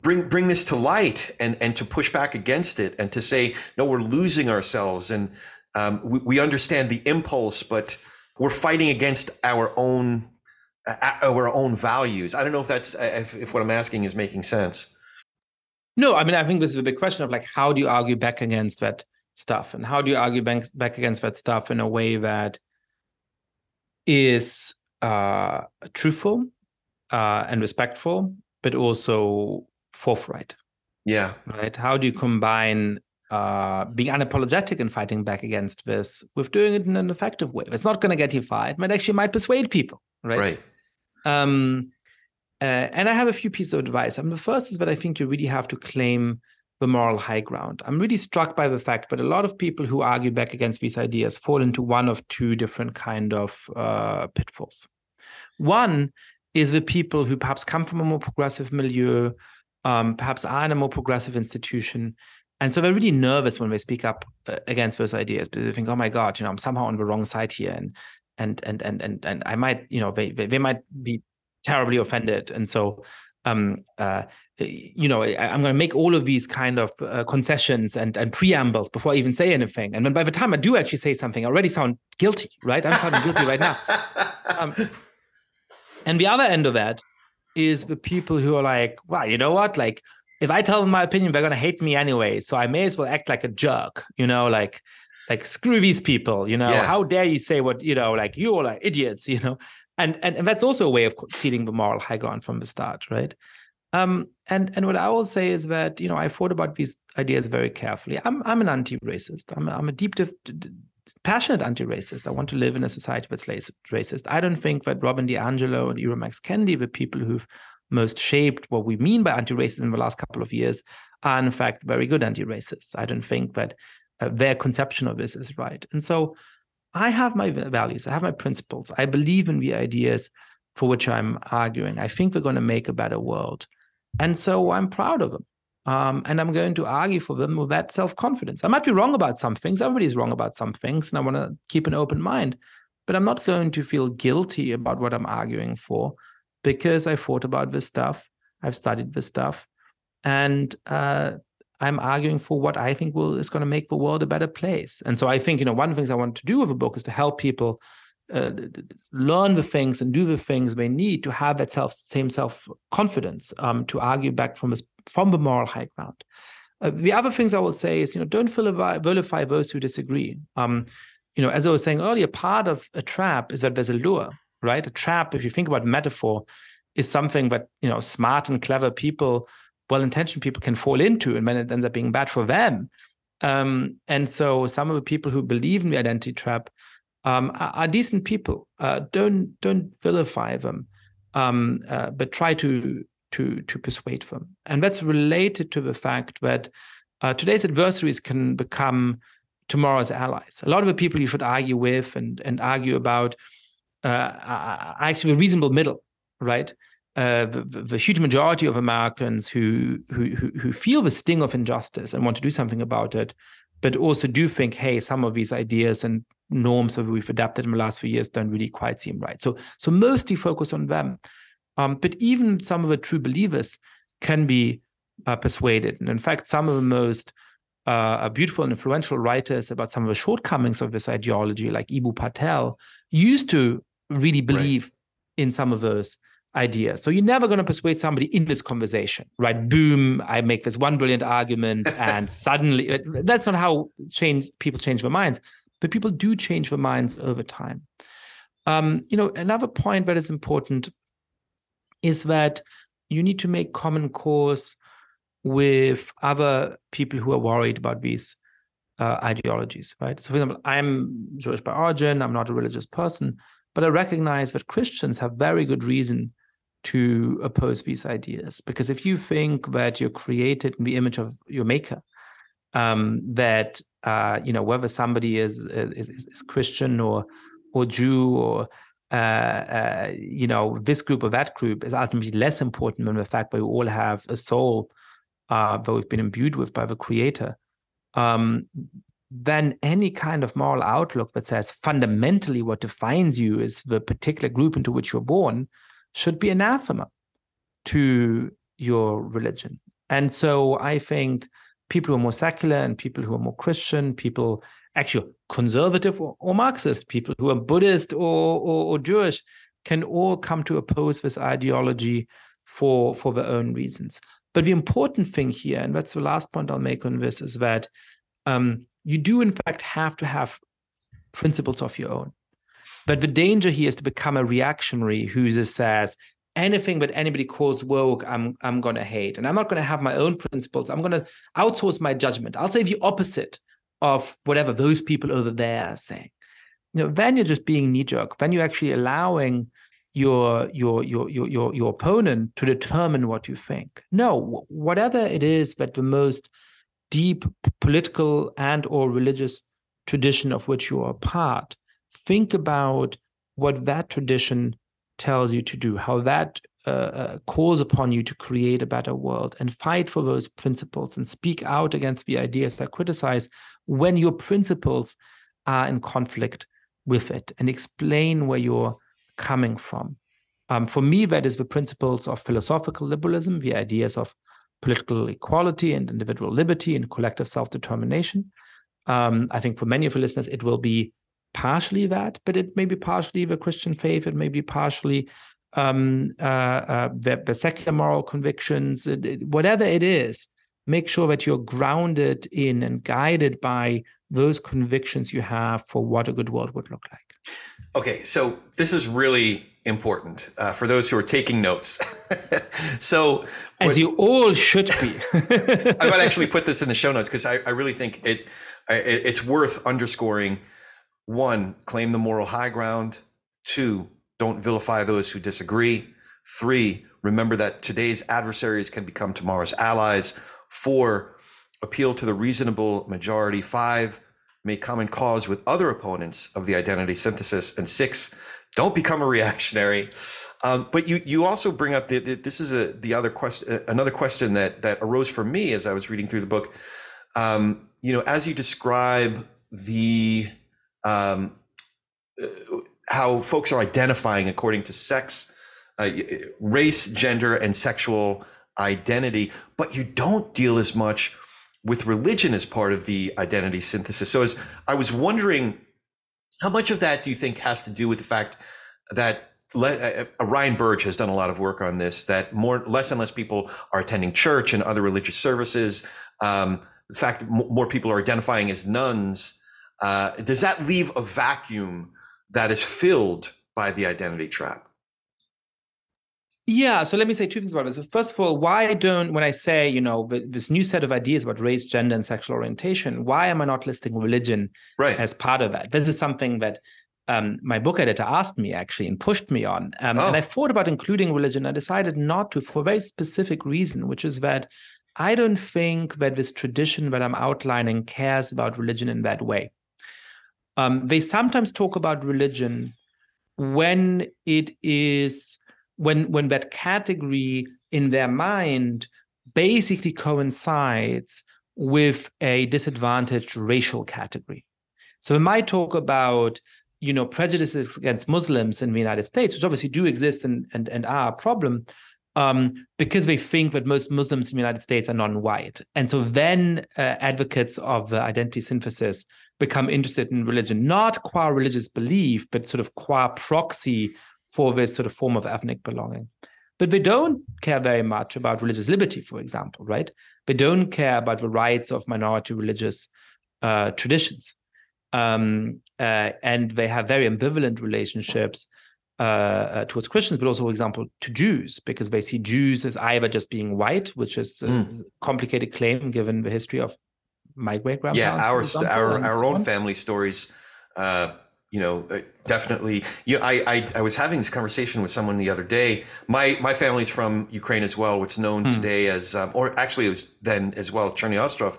bring bring this to light and and to push back against it and to say no, we're losing ourselves and um, we, we understand the impulse, but we're fighting against our own uh, our own values. I don't know if that's if, if what I'm asking is making sense.
No, I mean I think this is a big question of like how do you argue back against that stuff and how do you argue back, back against that stuff in a way that is uh, truthful uh, and respectful but also forthright
yeah
right how do you combine uh, being unapologetic and fighting back against this with doing it in an effective way it's not going to get you fired but actually might persuade people right
right
um, uh, and i have a few pieces of advice I mean, the first is that i think you really have to claim the moral high ground. I'm really struck by the fact that a lot of people who argue back against these ideas fall into one of two different kind of uh, pitfalls. One is the people who perhaps come from a more progressive milieu, um, perhaps are in a more progressive institution, and so they're really nervous when they speak up uh, against those ideas because they think, "Oh my God, you know, I'm somehow on the wrong side here," and and and and and and I might, you know, they they, they might be terribly offended, and so um, uh, you know, I, am going to make all of these kind of uh, concessions and, and preambles before I even say anything. And then by the time I do actually say something, I already sound guilty, right? I'm sounding guilty right now. Um, and the other end of that is the people who are like, well, you know what? Like, if I tell them my opinion, they're going to hate me anyway. So I may as well act like a jerk, you know, like, like screw these people, you know, yeah. how dare you say what, you know, like you all are idiots, you know? And, and, and that's also a way of ceding the moral high ground from the start, right? Um, and and what I will say is that you know I thought about these ideas very carefully. I'm I'm an anti-racist. I'm a, I'm a deep, passionate anti-racist. I want to live in a society that's racist. I don't think that Robin DiAngelo and Ibram X. Kendi, the people who've most shaped what we mean by anti-racism in the last couple of years, are in fact very good anti-racists. I don't think that uh, their conception of this is right. And so I have my values. I have my principles. I believe in the ideas for which I'm arguing. I think we're going to make a better world. And so I'm proud of them. Um, and I'm going to argue for them with that self confidence. I might be wrong about some things. Everybody's wrong about some things, and I want to keep an open mind. But I'm not going to feel guilty about what I'm arguing for because I thought about this stuff. I've studied this stuff, and uh, I'm arguing for what I think will is going to make the world a better place. And so I think you know one of the things I want to do with a book is to help people uh, learn the things and do the things they need to have that self same self confidence um, to argue back from this from the moral high ground. Uh, the other things I will say is you know don't vilify, those who disagree. Um, you know, as I was saying earlier, part of a trap is that there's a lure, right? A trap, if you think about metaphor, is something that you know smart and clever people, well-intentioned people can fall into, and then it ends up being bad for them. Um, and so some of the people who believe in the identity trap um, are, are, decent people. Uh, don't don't vilify them, um, uh, but try to to to persuade them. And that's related to the fact that uh, today's adversaries can become tomorrow's allies. A lot of the people you should argue with and and argue about actually a reasonable middle, right? Uh, the, the, huge majority of Americans who, who who feel the sting of injustice and want to do something about it, but also do think, hey, some of these ideas and norms that we've adapted in the last few years don't really quite seem right. So, so mostly focus on them. Um, but even some of the true believers can be uh, persuaded. And in fact, some of the most uh, beautiful and influential writers about some of the shortcomings of this ideology, like Eboo Patel, used to really believe right. in some of those ideas. So you're never going to persuade somebody in this conversation, right? Boom, I make this one brilliant argument, and suddenly that's not how change people change their minds but people do change their minds over time. Um, you know, another point that is important is that you need to make common cause with other people who are worried about these uh, ideologies, right? So, for example, I'm Jewish by origin, I'm not a religious person, but I recognize that Christians have very good reason to oppose these ideas. Because if you think that you're created in the image of your maker, um, that uh, you know whether somebody is, is is Christian or or Jew or uh, uh, you know this group or that group is ultimately less important than the fact that we all have a soul uh, that we've been imbued with by the Creator. Um, then any kind of moral outlook that says fundamentally what defines you is the particular group into which you're born should be anathema to your religion. And so I think people who are more secular and people who are more Christian, people actually conservative or, or Marxist, people who are Buddhist or, or, or Jewish, can all come to oppose this ideology for for their own reasons. But the important thing here, and that's the last point I'll make on this, is that um, you do in fact have to have principles of your own. But the danger here is to become a reactionary who just says anything that anybody calls woke, I'm I'm gonna hate, and I'm not gonna have my own principles. I'm gonna outsource my judgment. I'll say the opposite of whatever those people over there are saying. You know, then you're just being knee jerk. Then you're actually allowing your your your your your your opponent to determine what you think. No, whatever it is that the most deep political and or religious tradition of which you are part, think about what that tradition tells you to do, how that uh, uh, calls upon you to create a better world and fight for those principles and speak out against the ideas that criticize when your principles are in conflict with it and explain where you're coming from. Um, for me, that is the principles of philosophical liberalism, the ideas of political equality and individual liberty and collective self determination. Um, I think for many of the listeners, it will be partially that, but it may be partially the Christian faith, it may be partially um, uh, uh, the, the, secular moral convictions, it, it, whatever it is, make sure that you're grounded in and guided by those convictions you have for what a good world would look like.
Okay, so this is really important uh, for those who are taking notes. so,
as you all should be,
I might actually put this in the show notes because I, I, really think it, it it's worth underscoring. One, claim the moral high ground. Two, don't vilify those who disagree. Three, remember that today's adversaries can become tomorrow's allies. Four, appeal to the reasonable majority. Five, make common cause with other opponents of the identity synthesis. And six, don't become a reactionary. Um, but you you also bring up the, this is a the other question another question that that arose for me as I was reading through the book. Um, you know, as you describe the um, uh, how folks are identifying according to sex, uh, race, gender, and sexual identity, but you don't deal as much with religion as part of the identity synthesis. So as I was wondering, how much of that do you think has to do with the fact that uh, uh, Ryan Burge has done a lot of work on this. That more, less and less people are attending church and other religious services. Um, the fact more people are identifying as nones Uh, does that leave a vacuum that is filled by the identity trap?
Yeah, so let me say two things about this. First of all, why don't when I say you know this new set of ideas about race, gender, and sexual orientation, why am I not listing religion
right.
as part of that? This is something that um, my book editor asked me actually and pushed me on, um, oh. and I thought about including religion. I decided not to for a very specific reason, which is that I don't think that this tradition that I'm outlining cares about religion in that way. Um, they sometimes talk about religion when it is when when that category in their mind basically coincides with a disadvantaged racial category. So we might talk about you know prejudices against Muslims in the United States, which obviously do exist and and, and are a problem, um, because they think that most Muslims in the United States are non-white, and so then uh, advocates of uh, identity synthesis become interested in religion, not qua religious belief, but sort of qua proxy for this sort of form of ethnic belonging. But they don't care very much about religious liberty, for example, right? They don't care about the rights of minority religious uh, traditions. Um, uh, and they have very ambivalent relationships uh, uh, towards Christians, but also, for example, to Jews, because they see Jews as either just being white, which is a mm. complicated claim given the history of my great grandparents.
Yeah, our our our so own on. family stories uh, you know, uh, definitely. You know, I, I, I was having this conversation with someone the other day. My my family's from Ukraine as well, what's known mm. today as, um, or actually it was then as well, Cherny Ostrov.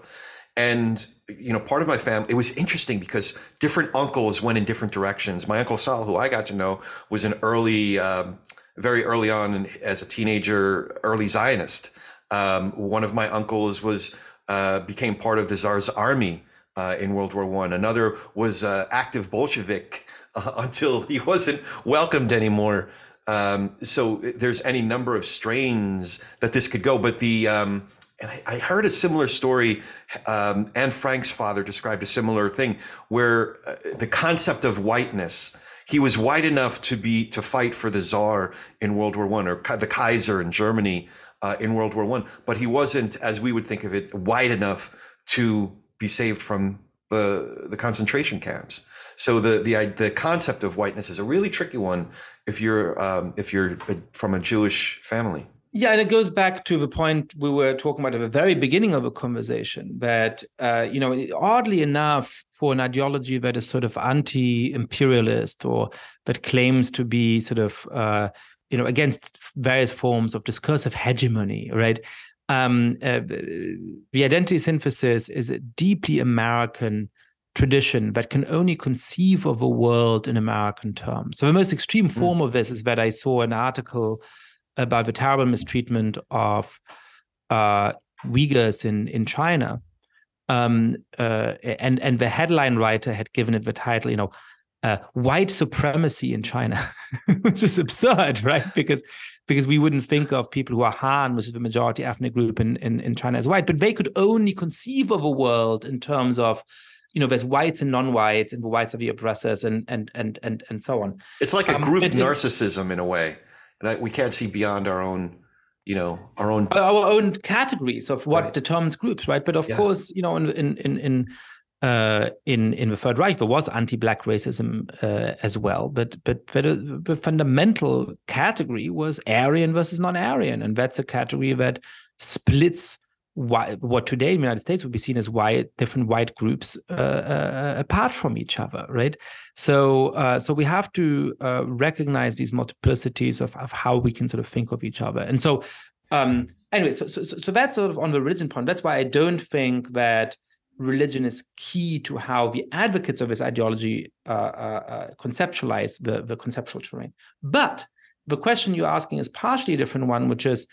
And you know, part of my family, it was interesting because different uncles went in different directions. My uncle Sal, who I got to know, was an early, um, very early on in, as a teenager, early Zionist. Um, one of my uncles was uh, became part of the Tsar's army uh, in World War One. Another was uh, active Bolshevik uh, until he wasn't welcomed anymore. Um, so there's any number of strains that this could go, but the um, and I, I, heard a similar story. Um, Anne Frank's father described a similar thing where uh, the concept of whiteness. He was white enough to be to fight for the Tsar in World War One or the Kaiser in Germany uh, in World War One, but he wasn't, as we would think of it, white enough to be saved from the the concentration camps. So the the the concept of whiteness is a really tricky one if you're um, if you're from a Jewish family.
Yeah, and it goes back to the point we were talking about at the very beginning of the conversation that, uh, you know, oddly enough, for an ideology that is sort of anti-imperialist or that claims to be sort of, uh, you know, against various forms of discursive hegemony, right? Um, uh, the identity synthesis is a deeply American tradition that can only conceive of a world in American terms. So the most extreme hmm. form of this is that I saw an article about the terrible mistreatment of uh, Uyghurs in in China. Um, uh, and and the headline writer had given it the title, you know, uh, "White Supremacy in China," which is absurd, right? Because because we wouldn't think of people who are Han, which is the majority ethnic group in, in in China, as white, but they could only conceive of a world in terms of you know there's whites and non-whites and the whites are the oppressors and and and and and so on
it's like a um, group narcissism in a way and we can't see beyond our own you know our own
our own categories of what right. determines groups right but of yeah. course you know in in in, in uh, in in the Third Reich, there was anti-black racism uh, as well, but but but uh, the fundamental category was Aryan versus non-Aryan, and that's a category that splits why, what today in the United States would be seen as white different white groups uh, uh, apart from each other, right? So so we have to recognize these multiplicities of, of how we can sort of think of each other, and so um, anyway, so, so so that's sort of on the religion point. That's why I don't think that religion is key to how the advocates of this ideology uh, uh, conceptualize the the conceptual terrain. But the question you're asking is partially a different one, which is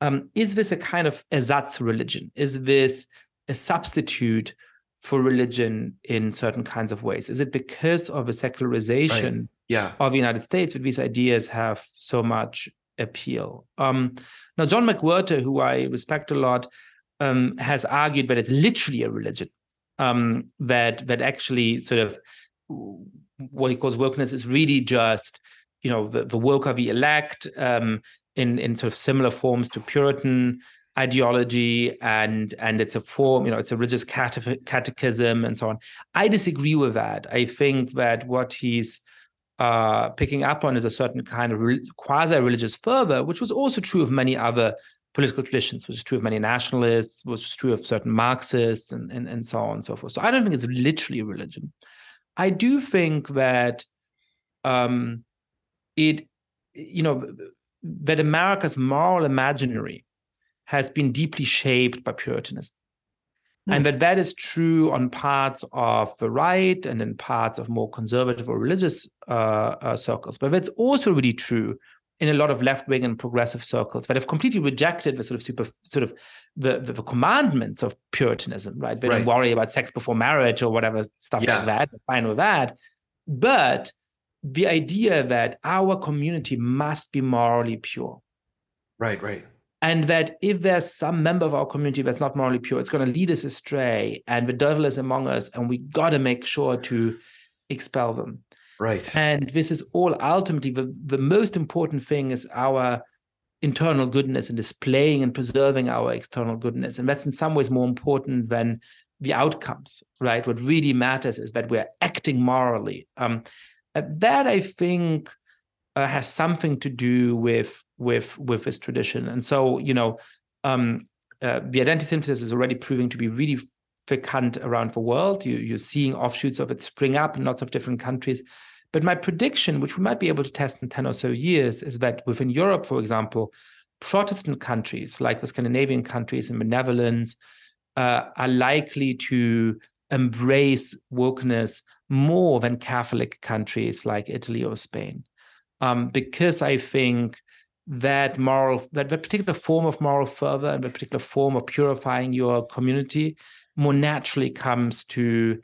um, is this a kind of ersatz religion? Is this a substitute for religion in certain kinds of ways? Is it because of the secularization right.
yeah.
of the United States that these ideas have so much appeal? Um, now, John McWhorter, who I respect a lot, um, has argued that it's literally a religion. Um, that that actually sort of what he calls wokeness is really just you know the, the work of the elect um, in in sort of similar forms to Puritan ideology and and it's a form you know it's a religious cate- catechism and so on i disagree with that i think that what he's uh, picking up on is a certain kind of re- quasi-religious fervor which was also true of many other political traditions which is true of many nationalists which is true of certain marxists and, and and so on and so forth so i don't think it's literally a religion i do think that um it you know that America's moral imaginary has been deeply shaped by Puritanism. Mm. And that that is true on parts of the right and in parts of more conservative or religious uh, uh, circles. But that's also really true in a lot of left-wing and progressive circles that have completely rejected the sort of super, sort of the, the, the commandments of Puritanism, right? They right. don't worry about sex before marriage or whatever stuff yeah. like that. Fine with that, but the idea that our community must be morally pure.
Right, right.
And that if there's some member of our community that's not morally pure, it's going to lead us astray, and the devil is among us, and we got to make sure to expel them.
Right.
And this is all ultimately the, the most important thing is our internal goodness and displaying and preserving our external goodness. And that's in some ways more important than the outcomes, right? What really matters is that we're acting morally. Um, uh, that I think uh, has something to do with with with this tradition. And so, you know, um, uh, the identity synthesis is already proving to be really fecund around the world. You, you're seeing offshoots of it spring up in lots of different countries. But my prediction, which we might be able to test in 10 or so years, is that within Europe, for example, Protestant countries like the Scandinavian countries and the Netherlands uh, are likely to embrace wokeness more than Catholic countries like Italy or Spain, um, because I think that moral that, that particular form of moral fervor and the particular form of purifying your community more naturally comes to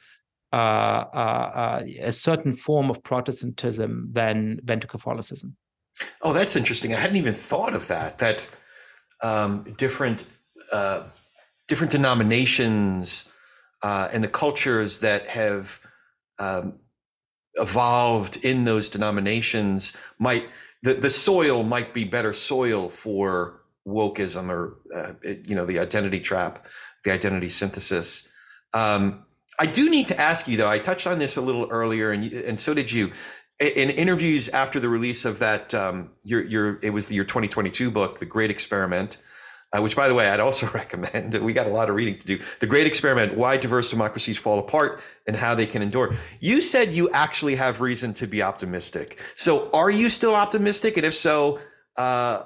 uh, uh, uh, a certain form of Protestantism than than to Catholicism.
Oh, that's interesting. I hadn't even thought of that. That um, different uh, different denominations uh, and the cultures that have um, evolved in those denominations might the, the soil might be better soil for wokeism or uh, you know the identity trap the identity synthesis um, I do need to ask you though. I touched on this a little earlier, and and so did you. In interviews after the release of that, um, your your it was the, your 2022 book, The Great Experiment, uh, which by the way I'd also recommend. We got a lot of reading to do. The Great Experiment: Why Diverse Democracies Fall Apart and How They Can Endure. You said you actually have reason to be optimistic. So, are you still optimistic? And if so, uh,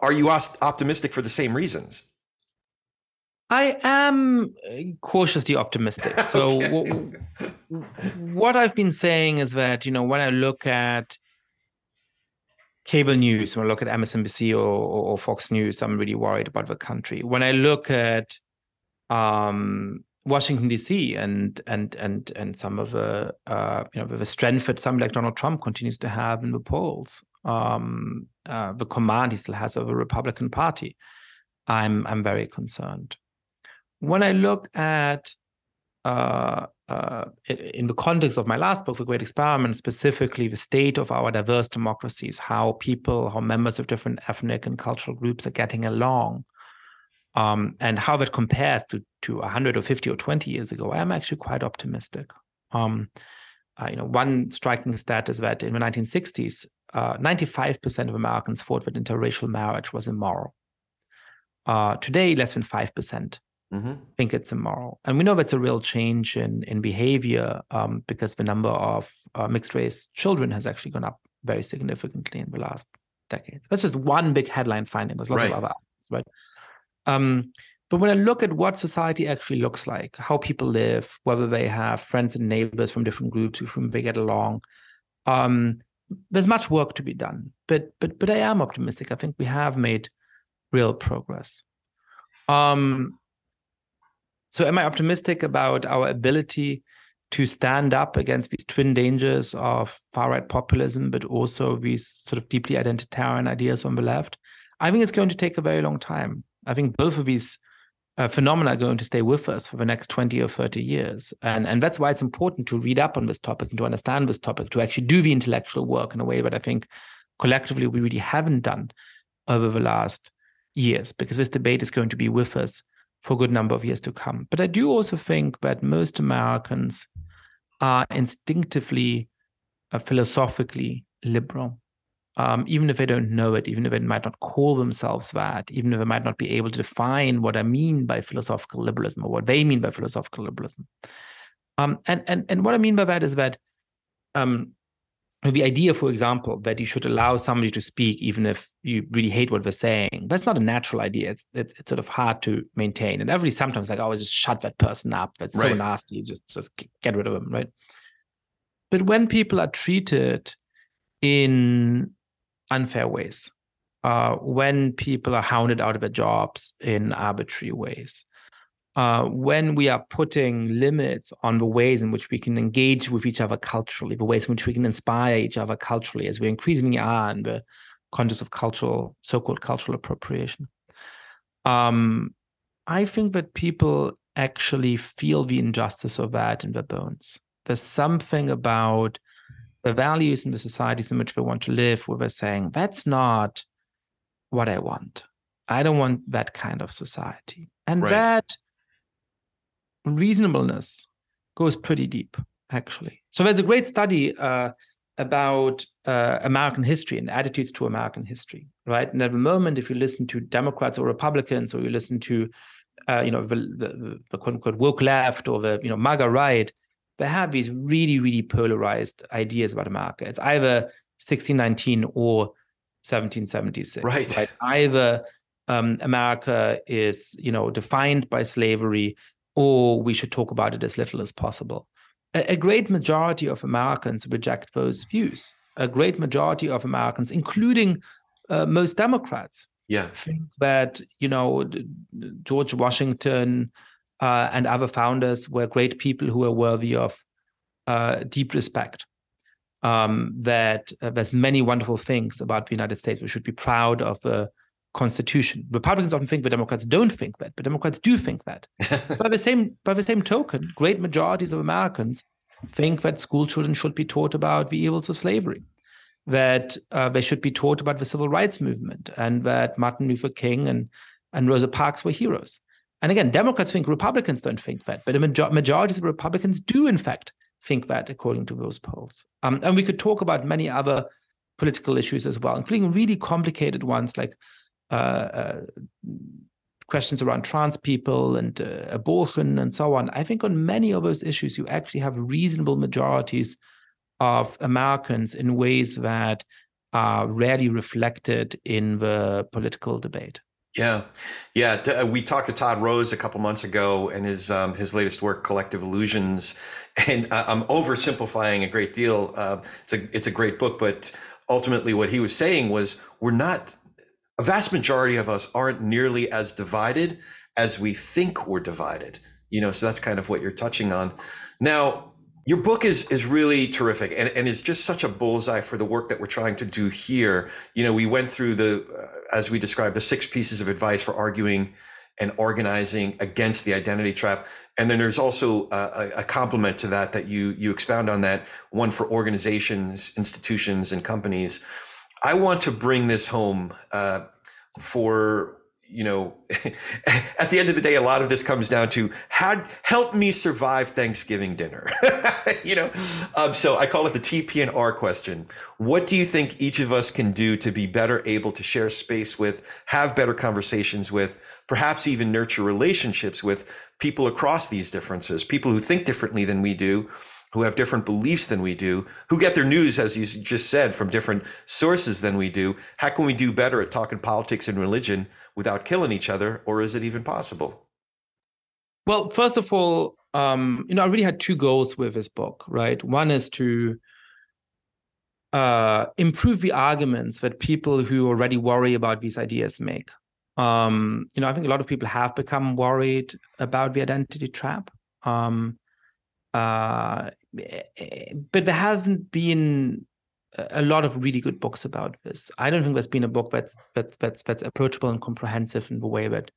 are you optimistic for the same reasons?
I am uh, cautiously optimistic. So, okay. w- what I've been saying is that, you know, when I look at cable news, when I look at MSNBC or, or, or Fox News, I'm really worried about the country. When I look at um, Washington D.C. and and and and some of the uh, you know the strength that somebody like Donald Trump continues to have in the polls, um, uh, the command he still has over the Republican Party, I'm I'm very concerned when I look at uh, uh, in the context of my last book, The Great Experiment, specifically the state of our diverse democracies, how people, how members of different ethnic and cultural groups are getting along, um, and how that compares to to 100 or 50 or 20 years ago, I'm actually quite optimistic. Um, uh, you know, one striking stat is that in the 1960s, 95% uh, of Americans thought that interracial marriage was immoral. Uh, today, less than 5% mm-hmm. think it's immoral. And we know that's a real change in in behavior um, because the number of uh, mixed race children has actually gone up very significantly in the last decades. That's just one big headline finding. There's lots right. of other, right? Um, but when I look at what society actually looks like, how people live, whether they have friends and neighbors from different groups with whom they get along, um, there's much work to be done. But but but I am optimistic. I think we have made real progress. Um, so, am I optimistic about our ability to stand up against these twin dangers of far right populism, but also these sort of deeply identitarian ideas on the left? I think it's going to take a very long time. I think both of these uh, phenomena are going to stay with us for the next 20 or 30 years. And, and that's why it's important to read up on this topic and to understand this topic, to actually do the intellectual work in a way that I think collectively we really haven't done over the last years, because this debate is going to be with us for a good number of years to come. But I do also think that most Americans are instinctively, uh, philosophically liberal. Um, even if they don't know it, even if they might not call themselves that, even if they might not be able to define what I mean by philosophical liberalism or what they mean by philosophical liberalism. Um, and and and what I mean by that is that um, the idea, for example, that you should allow somebody to speak even if you really hate what they're saying, that's not a natural idea. It's, it's, it's sort of hard to maintain. And everybody sometimes like, oh, just shut that person up. That's right. so nasty. Just just get rid of them, right? But when people are treated in unfair ways, uh, when people are hounded out of their jobs in arbitrary ways, uh, when we are putting limits on the ways in which we can engage with each other culturally, the ways in which we can inspire each other culturally, as we increasingly are in the context of cultural, so-called cultural appropriation. Um, I think that people actually feel the injustice of that in their bones. There's something about the values in the societies in which they want to live where they're saying, that's not what I want. I don't want that kind of society. And right. that reasonableness goes pretty deep, actually. So there's a great study uh, about uh, American history and attitudes to American history, right? And at the moment, if you listen to Democrats or Republicans, or you listen to, uh, you know, the, the, the quote unquote woke left or the, you know, MAGA right, they have these really, really polarized ideas about America. It's either 1619 or 1776.
Right. right?
Either um, America is, you know, defined by slavery or we should talk about it as little as possible. A, a great majority of Americans reject those views. A great majority of Americans, including uh, most Democrats,
yeah.
think that you know George Washington uh, and other founders were great people who are worthy of uh, deep respect. Um, that uh, there's many wonderful things about the United States. We should be proud of the constitution. Republicans often think that Democrats don't think that, but Democrats do think that. by the same by the same token, great majorities of Americans think that school children should be taught about the evils of slavery, that uh, they should be taught about the civil rights movement, and that Martin Luther King and and Rosa Parks were heroes. And again, Democrats think Republicans don't think that, but a major- majority of Republicans do, in fact, think that, according to those polls. Um, and we could talk about many other political issues as well, including really complicated ones like questions around trans people and uh, abortion and so on. I think on many of those issues, you actually have reasonable majorities of Americans in ways that are rarely reflected in the political debate.
Yeah, yeah. Uh, we talked to Todd Rose a couple months ago and his um, his latest work, Collective Illusions. And I'm oversimplifying a great deal. Uh, it's a it's a great book, but ultimately, what he was saying was we're not a vast majority of us aren't nearly as divided as we think we're divided. You know, so that's kind of what you're touching on. Now, your book is is really terrific and, and is just such a bullseye for the work that we're trying to do here. You know, we went through the, uh, as we described, the six pieces of advice for arguing and organizing against the identity trap. And then there's also a, a complement to that that you you expound on that one for organizations, institutions, and companies. I want to bring this home uh, for you know, at the end of the day, a lot of this comes down to how help me survive Thanksgiving dinner. you know, um, so I call it the TP and R question. What do you think each of us can do to be better able to share space with, have better conversations with, perhaps even nurture relationships with people across these differences, people who think differently than we do, who have different beliefs than we do, who get their news, as you just said, from different sources than we do. How can we do better at talking politics and religion without killing each other, or is it even possible?
Well, first of all, um, you know, I really had two goals with this book, right? One is to uh, improve the arguments that people who already worry about these ideas make. Um, you know, I think a lot of people have become worried about the identity trap. Um, uh, but there haven't been a lot of really good books about this. I don't think there's been a book that's that's that's that's approachable and comprehensive in the way that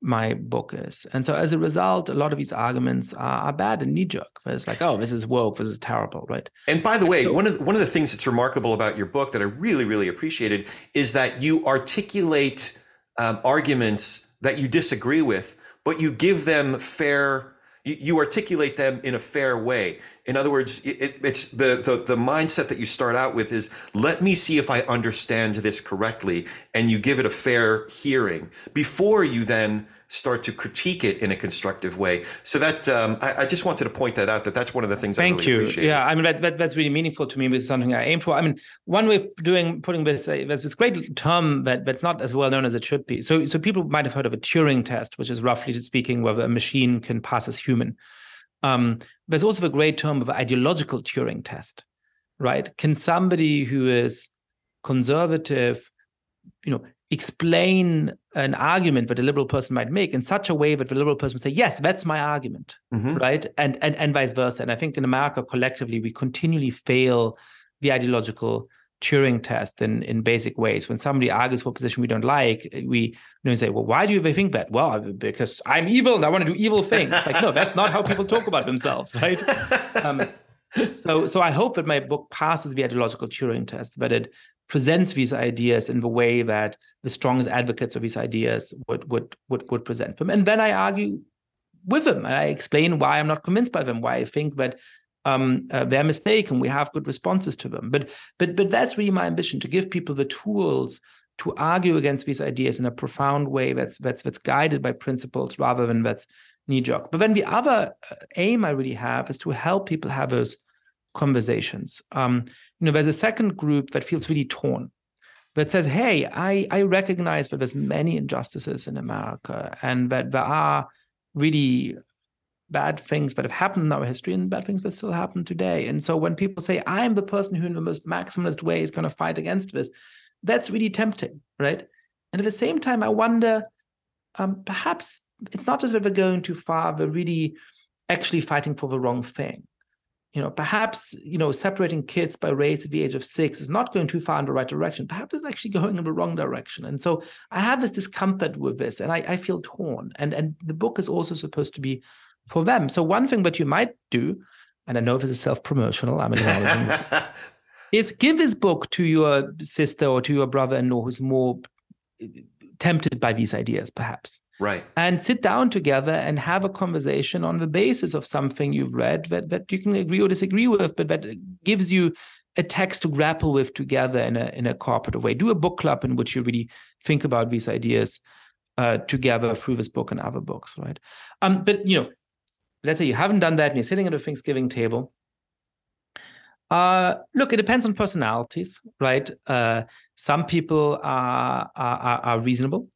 my book is. And so as a result, a lot of these arguments are, are bad and knee jerk. It's like, oh, this is woke, this is terrible, right?
And by the way, so, one of the, one of the things that's remarkable about your book that I really really appreciated is that you articulate um, arguments that you disagree with, but you give them fair you, you articulate them in a fair way. In other words, it, it's the, the the mindset that you start out with is let me see if I understand this correctly, and you give it a fair hearing before you then start to critique it in a constructive way. So that um, I, I, just wanted to point that out. That that's one of the things.
Thank
I really
you.
Appreciate.
Yeah, I mean that, that, that's really meaningful to me. Is something I aim for. I mean, one way of doing putting this uh, there's this great term that that's not as well known as it should be. So so people might have heard of a Turing test, which is roughly speaking whether a machine can pass as human. Um, there's also a great term of ideological Turing test, right? Can somebody who is conservative, you know, explain an argument that a liberal person might make in such a way that the liberal person would say, yes, that's my argument, mm-hmm. right? And, and and vice versa. And I think in America collectively we continually fail the ideological Turing test in, in basic ways. When somebody argues for a position we don't like, we you know, say, well, why do they think that? Well, because I'm evil and I want to do evil things. like, no, that's not how people talk about themselves, right? Um, so, so I hope that my book passes the ideological Turing test, that it presents these ideas in the way that the strongest advocates of these ideas would would would would present them, and then I argue with them and I explain why I'm not convinced by them, why I think that um, uh, they're mistaken. We have good responses to them, but but but that's really my ambition to give people the tools to argue against these ideas in a profound way that's that's that's guided by principles rather than that's knee jerk. But then the other uh, aim I really have is to help people have those conversations. Um, you know, there's a second group that feels really torn, that says, "Hey, I I recognize that there's many injustices in America, and that there are really bad things that have happened in our history and bad things that still happen today. And so when people say, I'm the person who in the most maximalist way is going to fight against this, that's really tempting, right? And at the same time, I wonder, um, perhaps it's not just that we're going too far, we're really actually fighting for the wrong thing. You know, perhaps, you know, separating kids by race at the age of six is not going too far in the right direction. Perhaps it's actually going in the wrong direction. And so I have this discomfort with this and I, I feel torn. And and the book is also supposed to be for them. So one thing that you might do, and I know this is self-promotional, I'm acknowledging is give this book to your sister or to your brother-in-law who's more tempted by these ideas, perhaps.
Right.
And sit down together and have a conversation on the basis of something you've read that, that you can agree or disagree with, but that gives you a text to grapple with together in a in a cooperative way. Do a book club in which you really think about these ideas uh, together through this book and other books, right? Um, but you know, let's say you haven't done that and you're sitting at a Thanksgiving table. Uh, look, it depends on personalities, right? Uh, some people are, are are reasonable,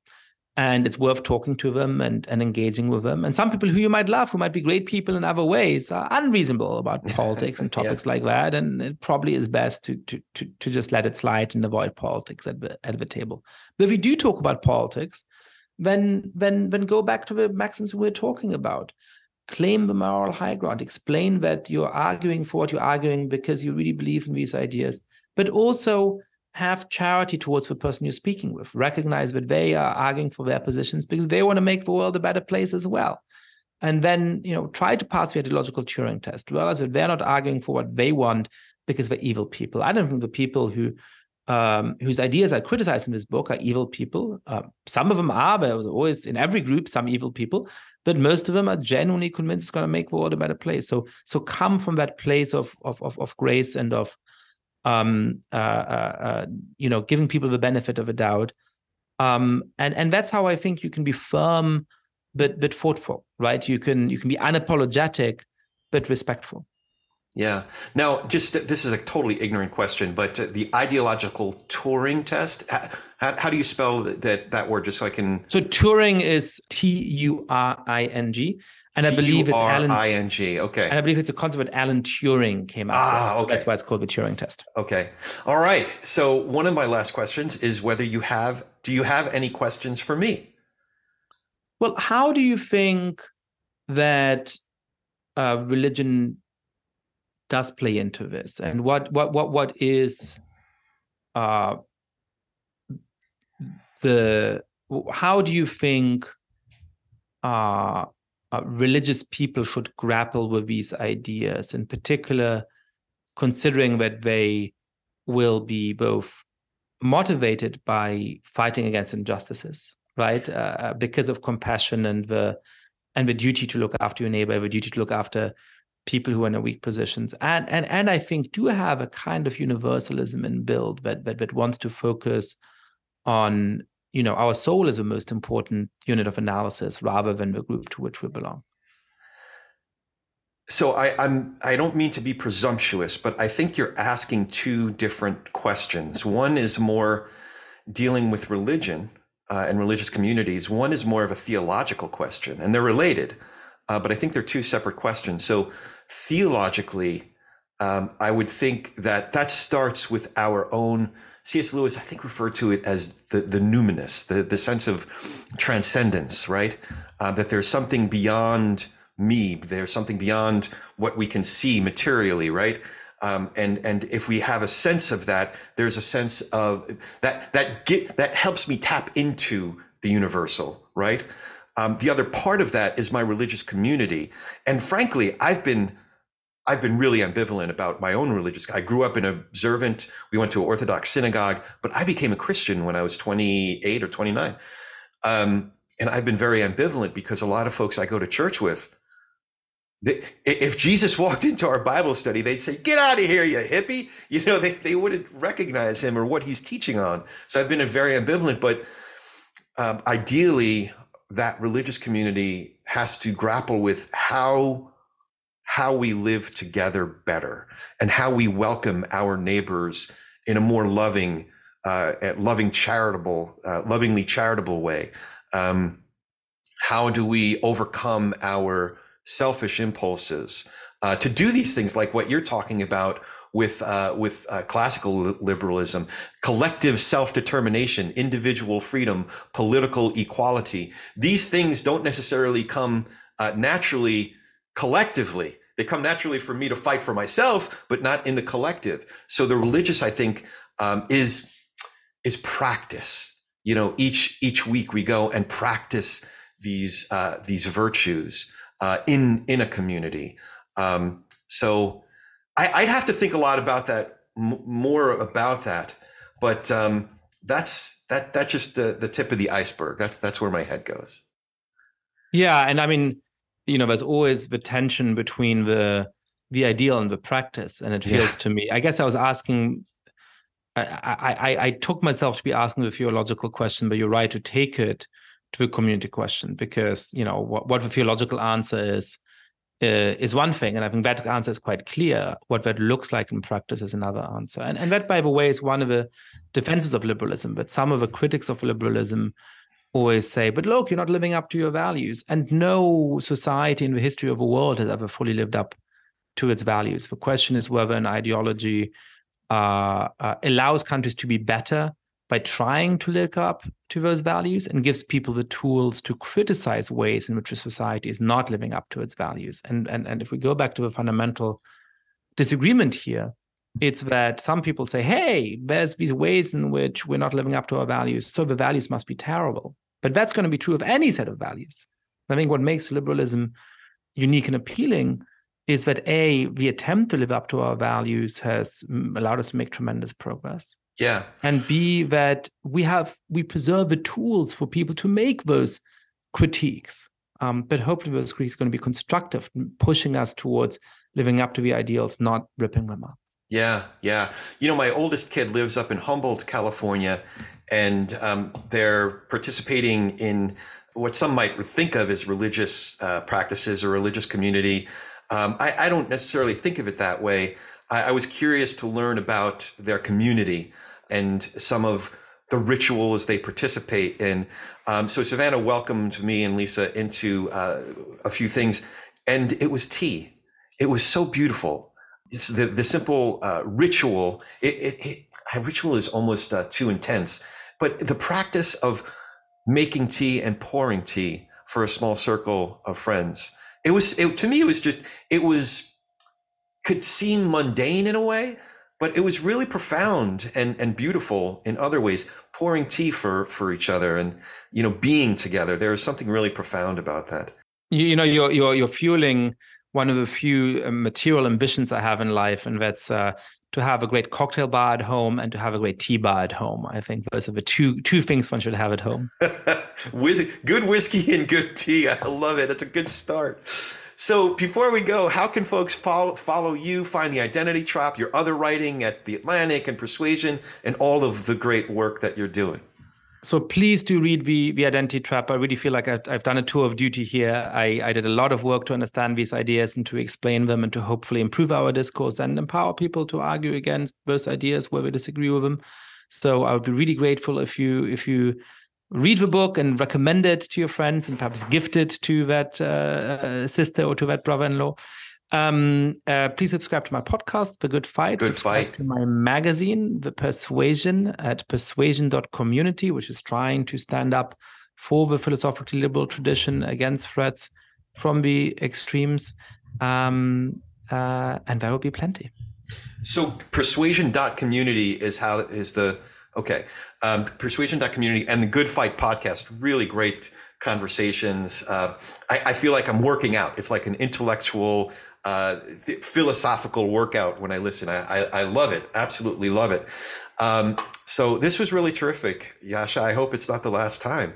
and it's worth talking to them and, and engaging with them. And some people who you might love, who might be great people in other ways, are unreasonable about politics and topics yeah. like that. And it probably is best to, to to to just let it slide and avoid politics at the at the table. But if we do talk about politics, then then then go back to the maxims we're talking about claim the moral high ground explain that you're arguing for what you're arguing because you really believe in these ideas but also have charity towards the person you're speaking with. Recognize that they are arguing for their positions because they want to make the world a better place as well. And then you know try to pass the ideological turing test. Realize that they're not arguing for what they want because they're evil people. I don't think the people who um, whose ideas I criticize in this book are evil people. Uh, some of them are, but always in every group some evil people, but most of them are genuinely convinced it's going to make the world a better place. So, so come from that place of of of, of grace and of, um, uh, uh, uh you know, giving people the benefit of a doubt, um, and and that's how I think you can be firm, but but thoughtful, right? You can you can be unapologetic, but respectful.
Yeah. Now, just this is a totally ignorant question, but the ideological Turing test, how, how do you spell that, that word just so I can?
So Turing is T U R I N G. And I believe it's Alan
I N G. Okay.
And I believe it's a concept that Alan Turing came up ah, with. So okay. that's why it's called the Turing test.
Okay. All right. So one of my last questions is whether you have do you have any questions for me?
Well, how do you think that uh, religion does play into this? And what what what what is uh the how do you think uh, uh, religious people should grapple with these ideas? In particular considering that they will be both motivated by fighting against injustices right? Uh, uh because of compassion and the and the duty to look after your neighbor the duty to look after people who are in weak positions and and and i think do have a kind of universalism in build that that, that wants to focus on you know our soul is the most important unit of analysis rather than the group to which we belong
so I, I'm I don't mean to be presumptuous, but I think you're asking two different questions. One is more dealing with religion uh, and religious communities. One is more of a theological question, and they're related, uh, but I think they're two separate questions. So theologically, um, I would think that that starts with our own. C.S. Lewis, I think, referred to it as the the numinous, the the sense of transcendence, right? Uh, that there's something beyond me. There's something beyond what we can see materially, right? Um, and and if we have a sense of that, there's a sense of that that get that helps me tap into the universal, right? Um, the other part of that is my religious community, and frankly, I've been I've been really ambivalent about my own religious. I grew up in observant. We went to an Orthodox synagogue, but I became a Christian when I was 28 or 29. Um, and I've been very ambivalent because a lot of folks I go to church with, if Jesus walked into our Bible study, they'd say, "Get out of here, you hippie!" You know, they they wouldn't recognize him or what he's teaching on. So I've been a very ambivalent, but um, ideally, that religious community has to grapple with how how we live together better and how we welcome our neighbors in a more loving uh, loving charitable uh, lovingly charitable way. Um, how do we overcome our selfish impulses? Uh, to do these things like what you're talking about with uh, with uh, classical liberalism, collective self determination, individual freedom, political equality. These things don't necessarily come uh, naturally collectively. They come naturally for me to fight for myself, but not in the collective. So the religious, I think, um, is is practice. You know, each each week we go and practice these uh, these virtues uh, in in a community. Um, so I, would have to think a lot about that, m- more about that. But um, that's that. That's just the, the tip of the iceberg. That's that's where my head goes.
Yeah, and I mean, you know, there's always the tension between the the ideal and the practice, and it feels yeah. to me. I guess I was asking. I, I I took myself to be asking the theological question, but you're right to take it to a community question because you know what, what the theological answer is uh, is one thing, and I think that answer is quite clear. What that looks like in practice is another answer, and and that, by the way, is one of the defenses of liberalism. But some of the critics of liberalism always say, "But look, you're not living up to your values," and no society in the history of the world has ever fully lived up to its values. The question is whether an ideology uh, uh, allows countries to be better by trying to live up to those values and gives people the tools to criticize ways in which a society is not living up to its values. And, and, and if we go back to the fundamental disagreement here, it's that some people say, hey, there's these ways in which we're not living up to our values, so the values must be terrible. But that's going to be true of any set of values. I think what makes liberalism unique and appealing is that A, the attempt to live up to our values has allowed us to make tremendous progress.
Yeah.
And B, that we have, we preserve the tools for people to make those critiques. Um, but hopefully those critiques are going to be constructive, pushing us towards living up to the ideals, not ripping them up.
Yeah, yeah. You know, my oldest kid lives up in Humboldt, California, and um, they're participating in what some might think of as religious uh, practices or religious community. Um, I, I, don't necessarily think of it that way. I, I was curious to learn about their community and some of the rituals they participate in. Um, so Savannah welcomed me and Lisa into uh, a few things, and it was tea. It was so beautiful. It's the the simple uh, ritual. It, it, it ritual is almost uh, too intense, but the practice of making tea and pouring tea for a small circle of friends. It was it, to me. It was just it was could seem mundane in a way, but it was really profound and, and beautiful in other ways pouring tea for for each other and you know being together. There is something really profound about that.
You, you know you're, you're you're fueling one of the few uh, material ambitions i have in life and that's uh, to have a great cocktail bar at home and to have a great tea bar at home. I think those are the two two things one should have at home.
Good whiskey and good tea. I love it. That's a good start so before we go, how can folks follow follow you, find the Identity Trap, your other writing at the Atlantic and Persuasion, and all of the great work that you're doing?
So please do read the, the Identity Trap. I really feel like I've, I've done a tour of duty here. I, I did a lot of work to understand these ideas and to explain them and to hopefully improve our discourse and empower people to argue against those ideas where we disagree with them. So I would be really grateful if you if you read the book and recommend it to your friends and perhaps gift it to that uh, sister or to that brother-in-law. Um, uh, please subscribe to my podcast, The Good Fight.
Good
subscribe
Fight.
To my magazine, The Persuasion, at persuasion.community, which is trying to stand up for the philosophically liberal tradition against threats from the extremes. Um, uh, and there will be plenty.
So persuasion.community is how is the Okay. Um, persuasion.community and the Good Fight podcast, really great conversations. Uh, I, I, feel like I'm working out. It's like an intellectual, uh, th- philosophical workout when I listen. I, I, I love it. Absolutely love it. Um, so this was really terrific. Yascha. I hope it's not the last time.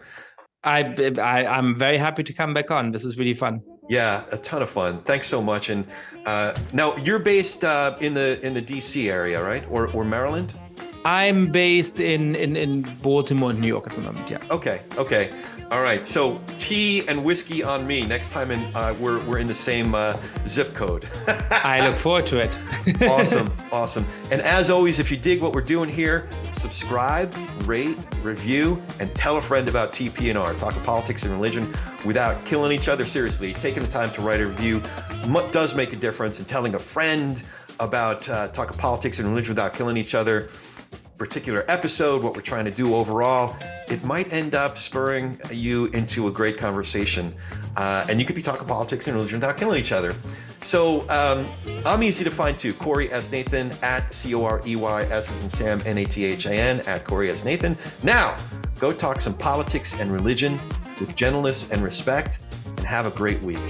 I, I I'm very happy to come back on. This is really fun.
Yeah, a ton of fun. Thanks so much. And uh, now you're based uh, in the in the DC area, right, or or Maryland?
I'm based in, in, in Baltimore, New York at the moment. Yeah.
Okay. Okay. All right. So tea and whiskey on me. Next time, in uh, we're we're in the same uh, zip code.
I look forward to it.
awesome. Awesome. And as always, if you dig what we're doing here, subscribe, rate, review, and tell a friend about TP&R. Talking politics and religion without killing each other. Seriously, taking the time to write a review does make a difference. And telling a friend about uh, talking politics and religion without killing each other particular episode, what we're trying to do overall, it might end up spurring you into a great conversation. Uh, and you could be talking politics and religion without killing each other. So um, I'm easy to find too. Corey S. Nathan at C O R E Y S as Sam N A T H A N at Corey S. Nathan. Now, go talk some politics and religion with gentleness and respect and have a great week.